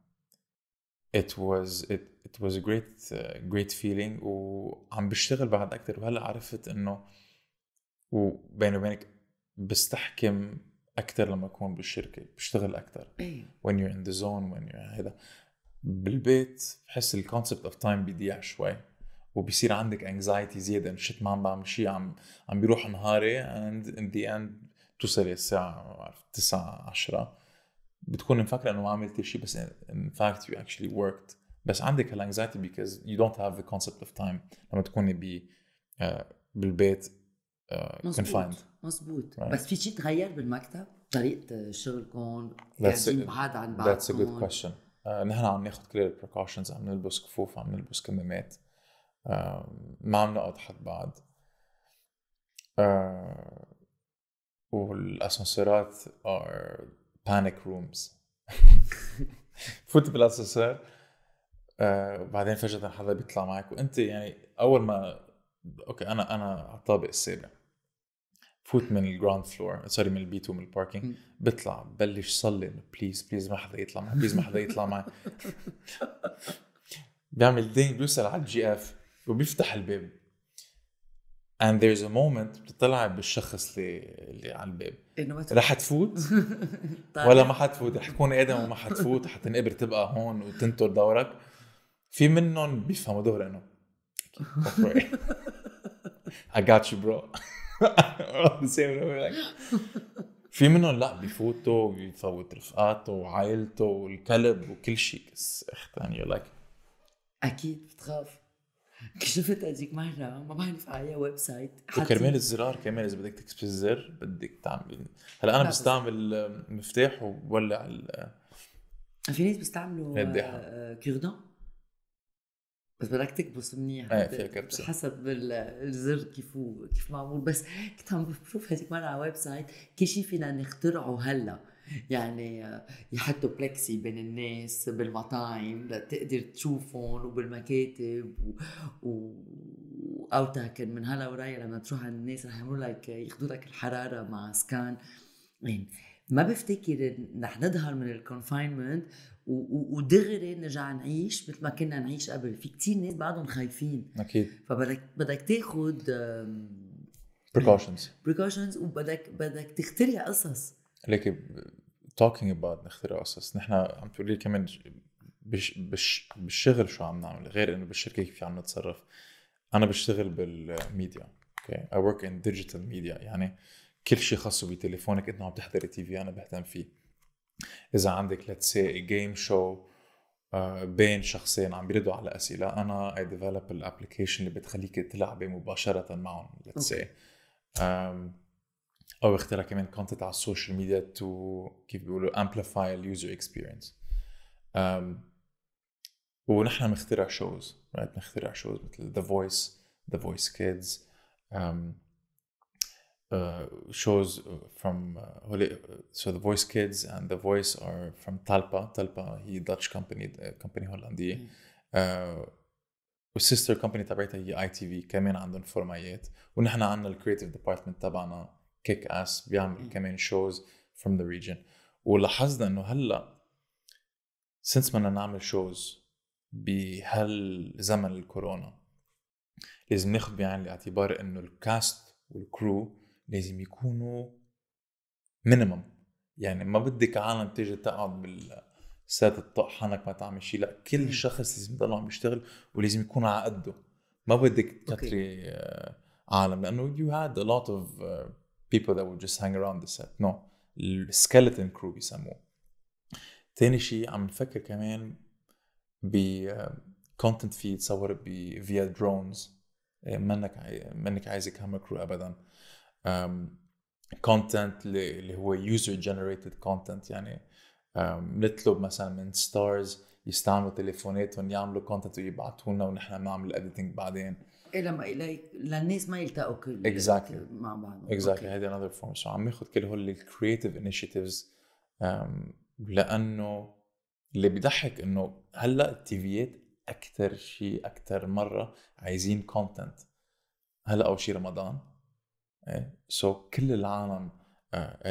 it was it, it was a great uh, great feeling وعم بشتغل بعد أكتر وهلأ عرفت إنه وبيني وبينك بستحكم أكتر لما أكون بالشركة بشتغل أكتر. إيه when you're in the zone when you're هذا بالبيت بحس ال concept of time بيضيع شوي وبصير عندك anxiety زيادة. shit ما عم بعمل شيء عم عم بيروح نهاري and in the end توصلي الساعة ما بعرف 9 10 بتكون مفكرة إنه ما عملتي شيء بس in fact you actually worked. بس عندك هال anxiety because you don't have the concept of time لما تكوني ب آه، بالبيت آه، confined. مزبوط Right. بس في شيء تغير بالمكتب؟ طريقة شغلكم قاعدين a- بعاد عن That's a good question. آه، نحن عم ناخذ كل ال precautions عم نلبس كفوف عم نلبس كمامات. آه، ما عم نقعد حد بعض. آه، والاسانسيرات are panic rooms. فوت بالاسانسير. آه بعدين فجأة حدا بيطلع معك. وأنت يعني أول ما okay أنا أنا على الطابق السابع. فوت من ال ground floor sorry من ال B 2 من ال parking. بطلع بلش صلي please please ما حدا يطلع معي please ما حدا يطلع معي. بيعمل ding بيوصل على ال GF وبيفتح الباب. And there's a moment بتطلع بالشخص اللي, اللي على الباب. رح تفوت؟ طالع. ولا ما حتفوت رح تكون آدم وما حتفوت حتنقبر تبقى هون وتنطر دورك. في منهم بيفهموا دغري إنه I got you bro. في منهم لا بيفوتوا بيفوت رفقاته وعائلته والكلب وكل شيء. بس أخت يعني like أكيد بتخاف. شفت هذيك مرة ما بعرف على website. وكرمال الزرار كمان إذا بدك تكبس الزر بدك تعمل. هلا أنا بستعمل مفتاح وبولع ال- في ناس بيستعملوا. آه، كيردون بس بدك تكبس منيح إيه، فيها كبسة. حسب ال- الزر كيف كيف معمول. بس كنت عم بشوف هذيك مرة على website كل شيء فينا نخترعه هلا. يعني آه، يحطوا plexi بين الناس بالمطاعم لتقدر تشوفهم وبالمكاتب و... و... اوتاكن من هلا ورايا لما تروح عند الناس رح يعملوا لك ياخذوا لك الحرارة مع scan يعني ما بفتكر رح نظهر من ال confinement ودغري نرجع نعيش مثل ما كنا نعيش قبل. في كتير ناس بعدهم خايفين. أكيد. فبدك بدك تاخذ precautions. precautions وبدك بدك تخترع قصص. ليك talking about نخترع قصص. نحن عم تقولي كمان بش بش بالشغل شو عم نعمل غير إنه بالشركة كيف عم نتصرف. أنا بشتغل بالميديا okay I work in digital media يعني كل شيء خاصه بتليفونك انت عم تحضري TV أنا بهتم فيه. إذا عندك let's say game show بين شخصين عم بيردوا على أسئلة أنا I develop ال application اللي بتخليك تلعبي مباشرة معهم let's say أو بخترع كمان content على ال social media to كيف بيقولوا amplify ال user experience ونحن بنخترع shows right بنخترع shows مثل The Voice The Voice Kids shows from uh, هولي so the voice kids and the voice are from Talpa. Talpa هي Dutch company company هولندية uh, وال sister company تبعتها هي ITV كمان عندهم format ات ونحن عندنا ال creative department تبعنا كيك اس بيعمل كمان shows from the region ولاحظنا إنه هلأ since بدنا نعمل shows بهالزمن الكورونا لازم ناخذ بعين الاعتبار إنه ال cast وال crew لازم يكونوا minimum يعني ما بدك عالم تيجي تقعد بال set تطق حالك ما تعمل شيء لا كل. شخص لازم يضل عم يشتغل ولازم يكون على قده. ما بدك تكتري آه، عالم لأنه you had a lot of uh, people that would just hang around the set. No ال skeleton crew بيسموه. تاني شيء عم نفكر كمان ب content في يتصور ب فيا drones منك عاي- منك عايزة camera crew ابدا. content اللي هو user generated content يعني نطلب مثلا من stars يستعملوا تليفوناتهم يعملوا content ويبعتوا لنا ونحن بنعمل editing بعدين. إيه لما إليك للناس ما يلتقوا كل Exactly. مع بعض. exactly هيدي another form so عم ناخذ كل هول ال creative initiatives لأنه اللي بيضحك إنه هلأ ال TV ات أكثر شيء أكثر مرة عايزين content هلأ اول شيء رمضان. so كل العالم آه،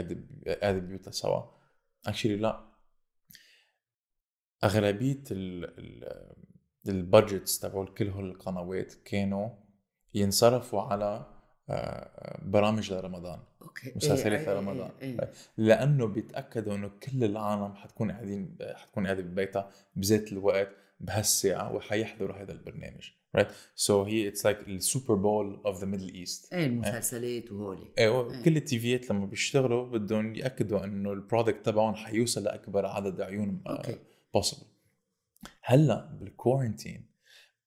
قاعدة بيوتها سوا. actually لا. أغلبية ال budgets تبعول كل هول القنوات كانوا ينصرفوا على آه، برامج لرمضان. okay. مسلسلات إيه، إيه، لرمضان. إيه، إيه. لأنه بيتأكدوا إنه كل العالم حتكون قاعدين حتكون قاعدة ببيتها بذات الوقت بهالساعة وحيحضروا هذا البرنامج. Right? So هي it's like ال Super Bowl of the middle east. إيه المسلسلات وهولي. أيوه كل ال TV ات لما بيشتغلوا بدهم يأكدوا إنه ال product تبعهم حيوصل لأكبر عدد عيون. possible هلأ بال quarantine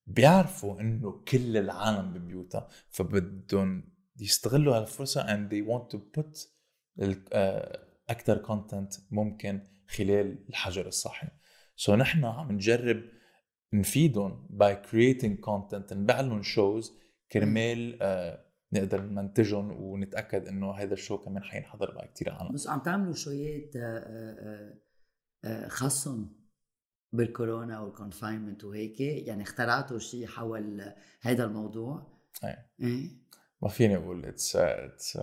بيعرفوا إنه كل العالم ببيوتها فبدهم يستغلوا هالفرصة and they want to put آه، أكثر content ممكن خلال الحجر الصحي. so نحن عم نجرب نفيدهم by creating content نبيع لهم shows كرمال آه، نقدر نمنتجهم ونتأكد إنه هذا ال show كمان حينحضر بقى كثير عالم. بس عم تعملوا shows آه، آه، خاصهم بالكورونا وال confinement وهيك؟ يعني اخترعتوا شيء حول هذا الموضوع؟ إيه إيه؟ ما فيني أقول it's it's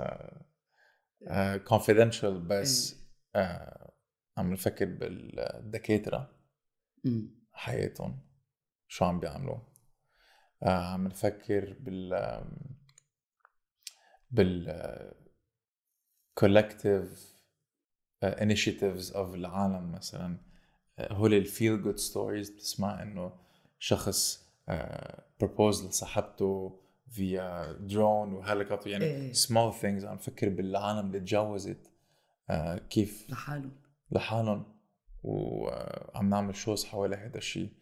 confidential بس آه، عم نفكر بالدكاترة. حياتهم. شو عم بيعملوا؟ عم نفكر بال بال آه، collective آه، initiatives of العالم مثلا. آه، هول ال feel good stories بتسمع إنه شخص propose لصاحبته via drone وهليكوبتر يعني إيه. small things عم نفكر بالعالم اللي تجوزت كيف؟ لحاله لحالهم. وعم نعمل shows حوالي هذا الشيء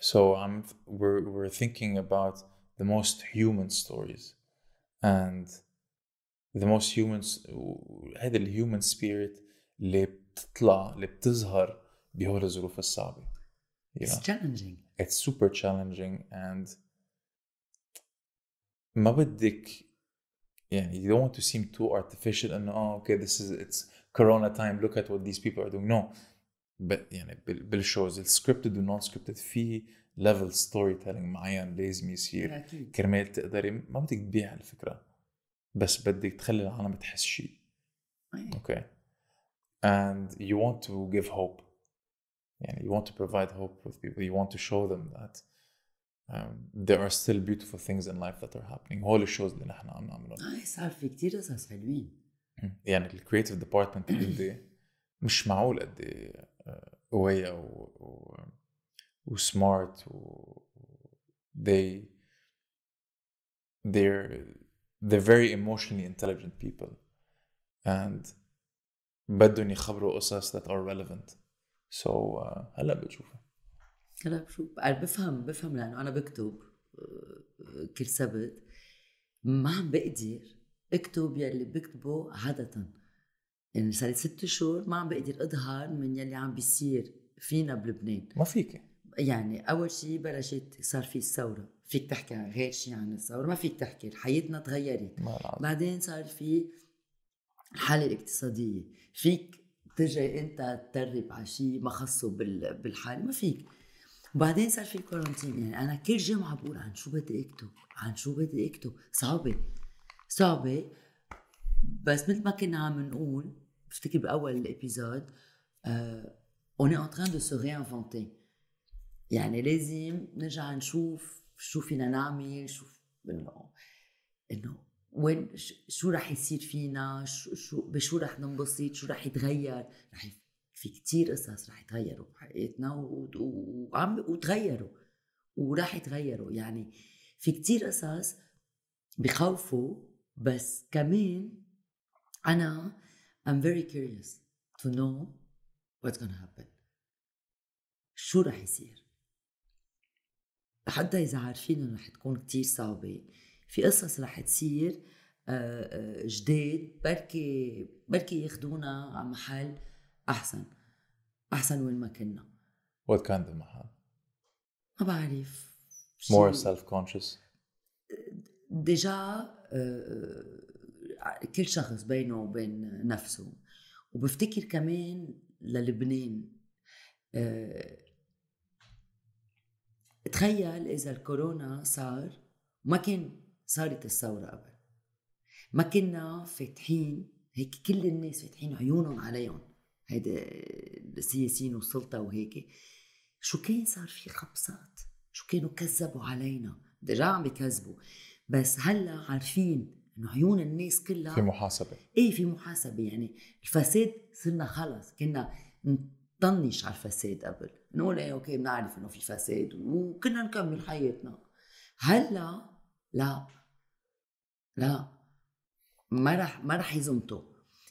so I'm we're we're thinking about the most human stories and the most humans هذا الهيومن spirit اللي بتطلع اللي بتظهر بهول الظروف الصعبة you It's know challenging it's super challenging and ما بدك يعني you don't want to seem too artificial انه اه okay this is it's corona time look at what these people are doing no but يعني بال- بال shows ال scripted وال non-scripted في level story telling معين لازم يصير. كرمال تقدري ما بدك تبيع الفكرة بس بدك تخلي العالم تحس شيء إيه. okay. And you want to give hope. يعني you want to provide hope with people. You want to show them that um, there are still beautiful things in life that are happening. هول ال shows اللي نحن عم نعملهم. آه، صار في كتير قصص حلوين. يعني ال creative department عندي مش معقول قد إيه؟ قوية و, و smart و they they're they're very emotionally intelligent people. And بدهم يخبروا قصص that are relevant. So uh, هلأ بتشوفها هلأ شو أنا بفهم بفهم لأنه أنا بكتب آه، كل سبت. ما عم بقدر أكتب يلي بكتبه عادة. يعني صار ست شهور ما عم بقدر أظهر من يلي عم بيصير فينا بلبنان. ما فيك يعني أول شيء بلشت صار في الثورة. فيك تحكي غير شيء عن الثورة؟ ما فيك تحكي حياتنا تغيرت. بعدين صار في الحالة الاقتصادية. فيك تجي أنت تدرب على شيء ما خصه بال- بالحالة؟ ما فيك. وبعدين صار في الكورنتين. يعني أنا كل جمعة بقول عن شو بدي أكتب؟ عن شو بدي أكتب؟ صعبة. صعبة. بس مثل ما كنا عم نقول بفتكر باول on est en train de se réinventer. يعني لازم نرجع نشوف شو فينا نعمل شو انه انه وين شو رح يصير فينا شو شو بشو رح ننبسط شو رح يتغير رح في كتير قصص رح يتغيروا بحياتنا وعم وتغيروا ورح يتغيروا يعني في كتير قصص بخوفوا بس كمان أنا I'm very curious to know what's gonna happen. شو رح يصير؟ حتى إذا عارفين إنه رح تكون كتير صعبة في قصص رح تصير آه، آه، جداد بركي بركي ياخدونا على محل أحسن أحسن وين ما كنا. What kind of محل؟ ما بعرف. More self-conscious. ديجا آه، كل شخص بينه وبين نفسه. وبفتكر كمان للبنان آه، تخيل إذا الكورونا صار ما كان صارت الثورة قبل. ما كنا فاتحين هيك كل الناس فاتحين عيونهم عليهم. هيدا السياسيين والسلطة وهيك. شو كان صار في خبصات؟ شو كانوا كذبوا علينا؟ déjà عم بكذبوا. بس هلأ عارفين إنه عيون الناس كلها في محاسبة. إيه في محاسبة. يعني الفساد صرنا خلص كنا نطنش على الفساد قبل. نقول إيه okay بنعرف إنه في فساد وكنا نكمل حياتنا. هلأ لا لا ما رح ما رح يزمطوا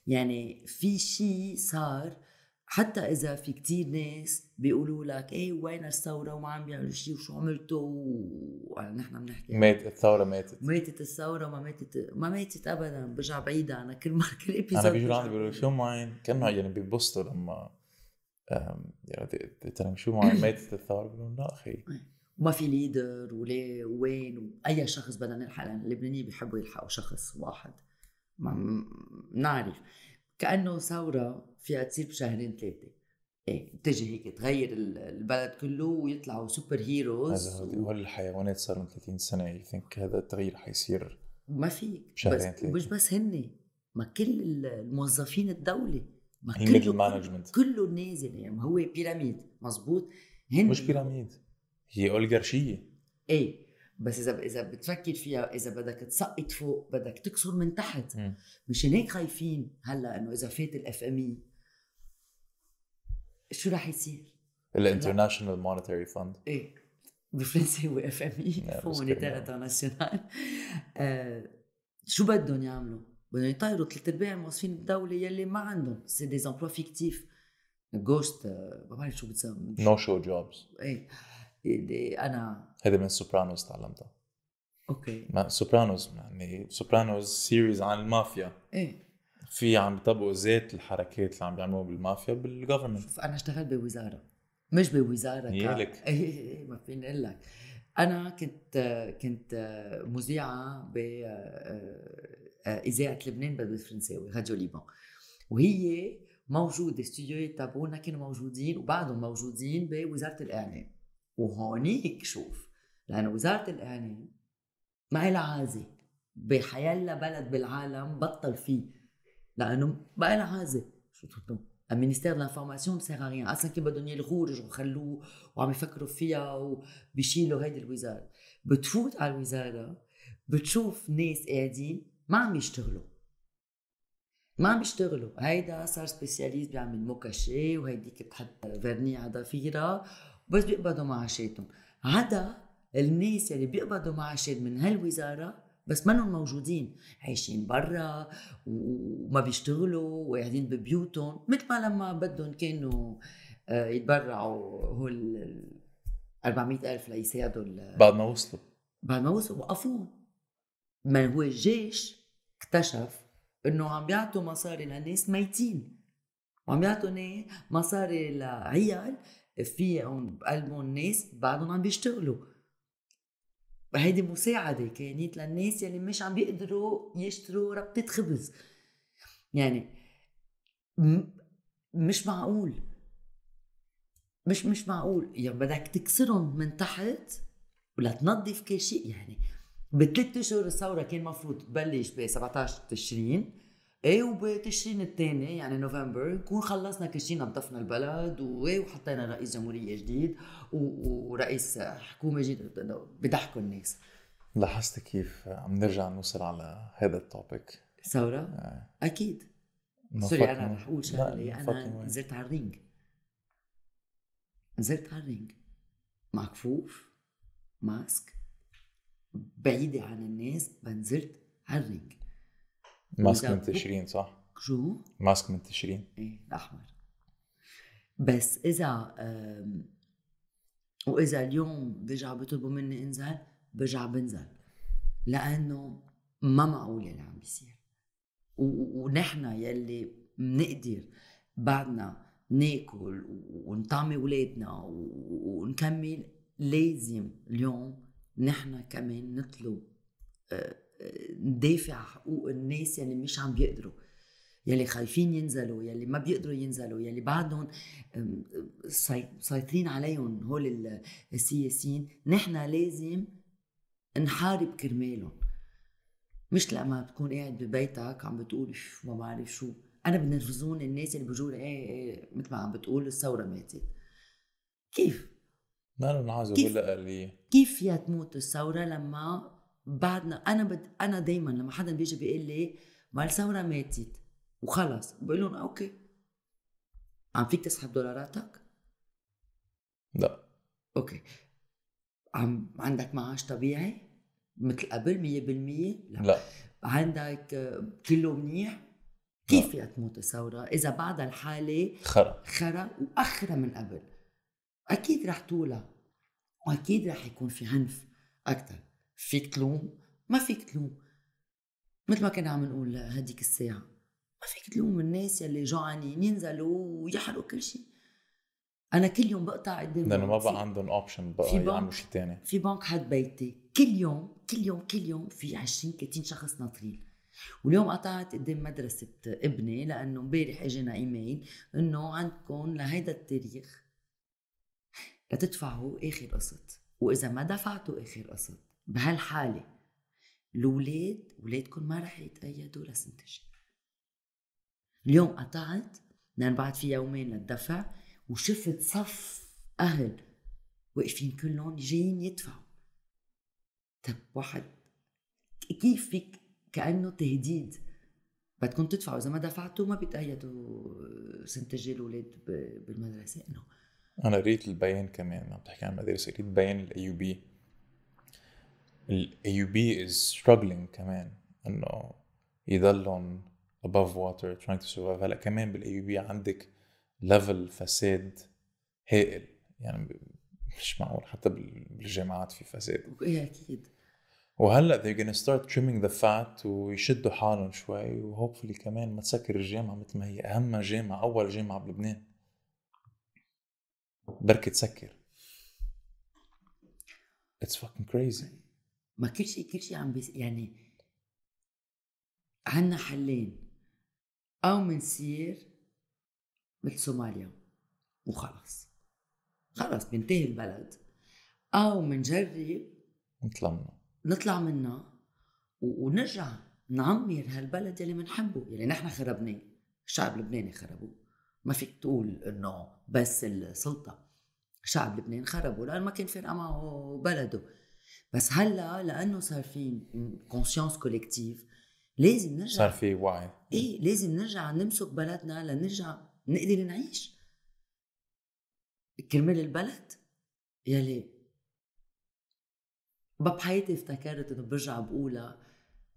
يعني في شيء صار حتى إذا في كتير ناس بيقولوا لك إيه وين الثورة؟ وما عم بيعملوا شيء؟ وشو عملتوا؟ ونحن بنحكي. مات الثورة ماتت. ماتت الثورة ما ماتت ما ماتت ابدا. برجع بعيدة أنا كل مرة كل episode أنا بيجوا لعندي بيقولوا شو معن؟ كانوا يعني بيبسطوا لما يعني لهم شو معين؟ ماتت الثورة؟ بيقولوا لا أخي. وما في leader وليه وين واي شخص بدنا نلحق لأن اللبنانيين بيحبوا يلحقوا شخص واحد. ما بنعرف كأنه ثورة فيها تصير بشهرين ثلاثة إيه تجي هيك تغير ال- البلد كله ويطلعوا super heroes هذا هول الحيوانات صار لهم 30 سنة. you think هذا التغيير حيصير ما فيك. بس ثلاثة. مش بس هن ما كل ال- الموظفين الدولة ما كله management. كله نازل. يعني هو pyramid. مزبوط هن مش pyramid. هي أوليغارشية. إيه. بس إذا إذا بتفكر فيها إذا بدك تسقط فوق بدك تكسر من تحت. مشان هيك خايفين هلأ إنه إذا فات الاف ام اي شو رح يصير؟ الانترناشونال مونيتري فند إيه. بالفرنسي هو اف ام اي فون. انترناسيونال شو بدهم يعملوا؟ بدهم يطيروا ثلاث أرباع الموظفين الدولة يلي ما عندهم. سي دي زامبلوا فيكتيف جوست ما بعرف شو بتسمى. نو شو جوبز إيه. أنا هذا من سوبرانوس تعلمتها. okay. ما سوبرانوس يعني سوبرانوس series عن المافيا. إيه. في عم يطبقوا ذات الحركات اللي عم بيعملوها بالمافيا بال government شوف أنا اشتغلت بوزارة مش بوزارة يالك. إيه، ما فيني أقول لك. أنا كنت كنت مذيعة ب إذاعة لبنان بالفرنساوي راديو ليبان. وهي موجودة استوديوهات تبعونا كانوا موجودين وبعدهم موجودين بوزارة الإعلام. وهونيك شوف لأنه وزارة الإعلام ما لها عازة بحيلا بلد بالعالم بطل فيه. لأنه بقى لها عازة. شو المينيستير دو لانفورماسيون سيغ ريان. أصلا كي بدهم يلغوه رجعوا خلوه وعم يفكروا فيها وبيشيلوا هيدي الوزارة. بتفوت على الوزارة بتشوف ناس قاعدين ما عم يشتغلوا. ما عم يشتغلوا. هيدا صار سبيسياليست بيعمل موكاشي وهيديك بتحط فيرني على ضفيرها بس بيقبضوا معاشاتهم. عدا الناس اللي بيقبضوا معاشات من هالوزارة بس منهم موجودين. عايشين برا وما بيشتغلوا وقاعدين ببيوتهم مثل ما لما بدهم كانوا آه، يتبرعوا هول ال 400 ألف ليساعدوا بعد ما وصلوا. بعد ما وصلوا وقفوهم. ما هو الجيش اكتشف إنه عم بيعطوا مصاري لناس ميتين. وعم يعطوا مصاري لعيال فيهم بقلبهم ناس بعدهم عم بيشتغلوا. هيدي مساعدة كانت للناس يلي مش عم بيقدروا يشتروا ربطة خبز. يعني مش معقول. مش مش معقول. يعني بدك تكسرهم من تحت ولا تنظف كل شيء. يعني بثلاث أشهر الثورة كان المفروض تبلش ب 17 تشرين. إيه وبتشرين الثاني يعني نوفمبر نكون خلصنا كل شيء نظفنا البلد و- وحطينا رئيس جمهورية جديد ورئيس حكومة جديد إنه بيضحكوا الناس. لاحظت كيف عم نرجع نوصل على هذا ال topic؟ ثورة؟ أكيد. إنه sorry أنا رح أقول لا، شغلة fucking أنا way. نزلت على ال Ring. نزلت على ال Ring. مع كفوف ماسك بعيدة عن الناس بنزلت على الرينج. ماسك من تشرين صح؟ شو؟ ماسك من تشرين. إيه الأحمر. بس إذا وإذا اليوم بيرجعوا بيطلبوا مني انزل برجع بنزل. لأنه ما معقول اللي عم بيصير. ونحن يلي بنقدر بعدنا ناكل ونطعمي أولادنا ونكمل لازم اليوم نحن كمان نطلب آه، ندافع عن حقوق الناس يلي مش عم بيقدروا يلي خايفين ينزلوا يلي ما بيقدروا ينزلوا يلي بعدهم مسيطرين عليهم هول ال- السياسيين. نحن لازم نحارب كرمالهم. مش لما تكون قاعد ببيتك عم بتقول "شو ما بعرف شو. أنا بنرفزون الناس اللي لي إيه إيه مثل ما عم بتقول الثورة ماتت. كيف؟ ما له نعازة كيف؟ كيف فيها تموت الثورة لما بعدنا أنا بد أنا دايما لما حدا بيجي بيقول لي ما الثورة ماتت وخلص بقول لهم okay. عم فيك تسحب دولاراتك؟ لا. okay. عم عندك معاش طبيعي؟ مثل قبل 100% لا, لا. عندك كله منيح؟ كيف. فيها تموت الثورة؟ إذا بعد الحالة خرا. خرا وأخرا من قبل. أكيد رح تولى. وأكيد رح يكون في عنف أكثر فيك تلوم ما فيك تلوم مثل ما كنا عم نقول هديك الساعة. ما فيك تلوم الناس يلي جوعانين ينزلوا ويحرقوا كل شيء أنا كل يوم بقطع قدام لأنه ما بقى عندهم اوبشن بقى. يعملوا شيء ثاني في بنك حد بيتي. كل يوم كل يوم كل يوم في 20 30 شخص ناطرين. واليوم قطعت قدام مدرسة ابني لأنه امبارح إجينا إيميل إنه عندكم لهيدا التاريخ. لتدفعوا آخر قسط. وإذا ما دفعتوا آخر قسط بهالحالة الأولاد أولادكم ما رح يتأيدوا الجاي اليوم قطعت لأن بعد في يومين للدفع وشفت صف أهل واقفين كلهم جايين يدفعوا. طب واحد كيف فيك كأنه تهديد؟ بدكم تدفعوا إذا ما دفعتوا ما بيتقيدوا سنة الجاي الأولاد بالمدرسة. إنه أنا قريت البيان كمان عم تحكي عن مدارس قريت بيان ال ال AUB is struggling كمان إنه يضلهم above water trying to survive. هلأ كمان بال AUB عندك level فساد هائل. يعني مش معقول حتى بالجامعات في فساد. إيه أكيد. وهلأ they're gonna start trimming the fat ويشدوا حالهم شوي وهوبفلي كمان ما تسكر الجامعة مثل ما هي. أهم جامعة أول جامعة بلبنان. بركي تسكر. It's fucking crazy. ما كل شيء كل شيء عم بيس يعني عنا حلين أو منصير مثل صوماليا وخلص خلص بينتهي البلد. أو منجرب نطلع منه. نطلع منها ونرجع نعمر هالبلد يلي بنحبه يلي نحن خربناه. الشعب اللبناني خربوه ما فيك تقول إنه بس السلطة. شعب لبنان خربوا لأن ما كان فارقه معه بلده. بس هلأ لأنه صار في conscience collective لازم نرجع صار في وعي. إيه لازم نرجع نمسك بلدنا لنرجع نقدر نعيش. كرمال البلد؟ يلي بحياتي افتكرت إنه برجع بقولها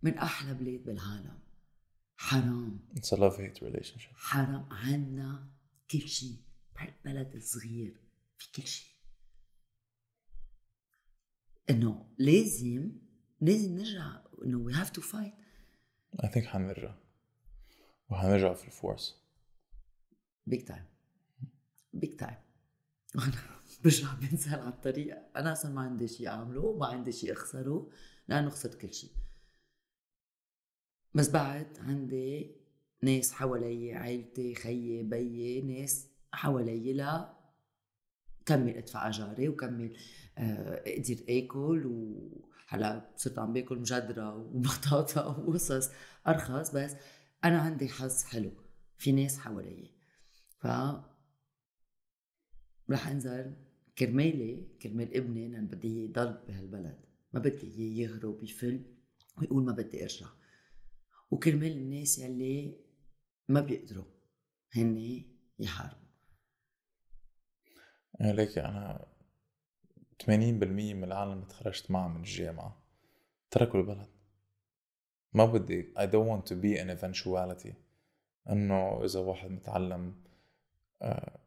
من أحلى بلاد بالعالم. حرام. It's a love hate relationship. حرام عنا كل شيء بهالبلد الصغير في كل شيء إنه لازم لازم نرجع إنه we have to fight I think حنرجع. وحنرجع full force. big time big time أنا برجع بنزل على الطريق. أنا أصلا ما عندي شيء أعمله ما عندي شيء أخسره لأنه خسرت كل شيء بس بعد عندي ناس حوالي عائلتي خيي بيي ناس حوالي لا كمل ادفع اجاري وكمل آه، أقدر اكل وهلا صرت عم باكل مجدرة وبطاطا وقصص ارخص بس أنا عندي حظ حلو في ناس حوالي ف رح انزل كرمالي كرمال ابني لأن بدي يضل بهالبلد. ما بدي يهرب يفل ويقول ما بدي ارجع. وكرمال الناس يلي ما بيقدروا هن يحاربوا. ليك أنا 80% من العالم اللي تخرجت معها من الجامعة. تركوا البلد. ما بدي I don't want to be an eventuality. إنه إذا واحد متعلم آه،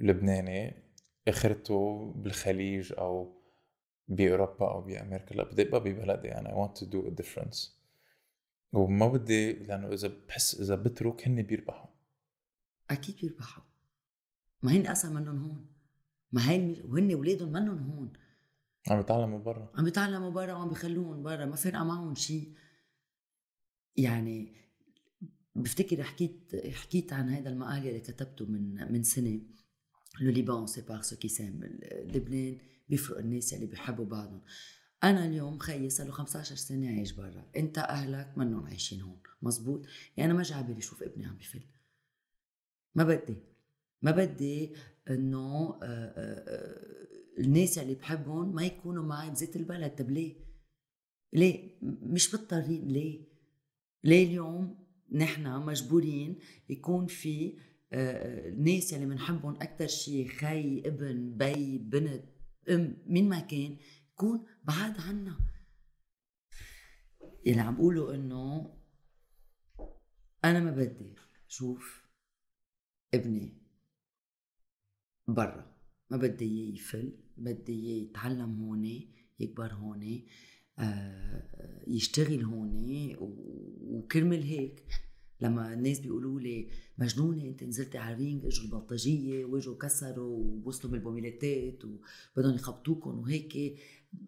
لبناني أخرته بالخليج أو بأوروبا أو بأمريكا لا بدي أبقى ببلدي. أنا I want to do a difference. وما بدي لأنه إذا بحس إذا بترك هن بيربحوا. أكيد بيربحوا. ما هن أصلا منهم هون. ما هي. وهن اولادهم منهم هون. عم يتعلموا برا. عم بيتعلموا برا وعم بيخلوهم برا ما فارقه معهم شيء يعني بفتكر حكيت حكيت عن هذا المقال اللي كتبته من من سنة لو ليبان سي بارسو كي سام لبنان بيفرق الناس اللي بيحبوا بعضهم. أنا اليوم خيي صار له 15 سنة عايش برا. أنت أهلك منهم عايشين هون. مزبوط؟ يعني أنا ما جاي أشوف ابني عم بفل. ما بدي. ما بدي انه آه، آه، آه، الناس اللي بحبهم ما يكونوا معي بزيت البلد طب ليه؟ ليه؟ مش مضطرين ليه؟ ليه اليوم نحن مجبورين يكون في الناس اللي بنحبهم أكثر شيء خي ابن بي بنت أم مين ما كان يكون بعاد عنا اللي عم بقوله إنه أنا ما بدي شوف ابني برا. ما بدي إياه يفل بدي إياه يتعلم هون يكبر هون آه، يشتغل هون وكرمل هيك. لما الناس بيقولوا لي مجنونة أنت نزلتي على الرينج إجوا البلطجية وإجوا كسروا ووصلوا بالبوميلاتات وبدهم يخبطوكم وهيك.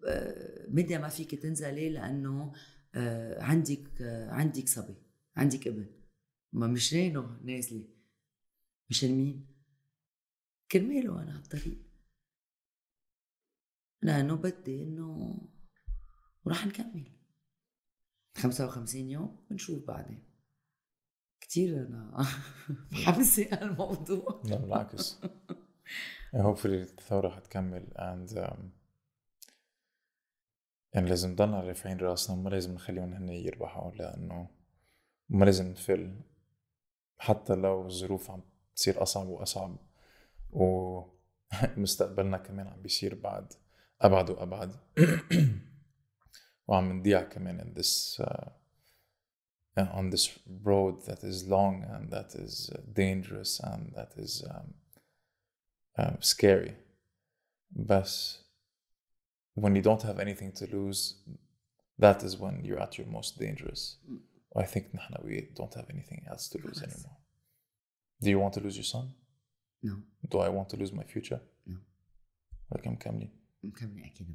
آه، مدى ما فيك تنزلي لأنه آه عندك عندك صبي عندك ابن. ما مش نازلة. مشان مين؟ كرماله أنا على الطريق. لأنه بدي إنه وراح نكمل. 55 يوم بنشوف بعدين. كثير أنا محمسه على الموضوع. لا بالعكس. هوبفلي الثورة حتكمل and um, يعني لازم نضلنا رافعين راسنا ما لازم نخليهم هن يربحوا لأنه ما لازم نفل حتى لو الظروف عم تصير أصعب وأصعب. ومستقبلنا كمان عم بيصير بعد أبعد وأبعد وعم نضيع كمان in this uh, on this road that is long and that is dangerous and that is um, uh, scary بس when you don't have anything to lose that is when you're at your most dangerous I think نحن we don't have anything else to lose Yes. anymore do you want to lose your son no do I want to lose my future No. ولكن مكملين مكملة اكيد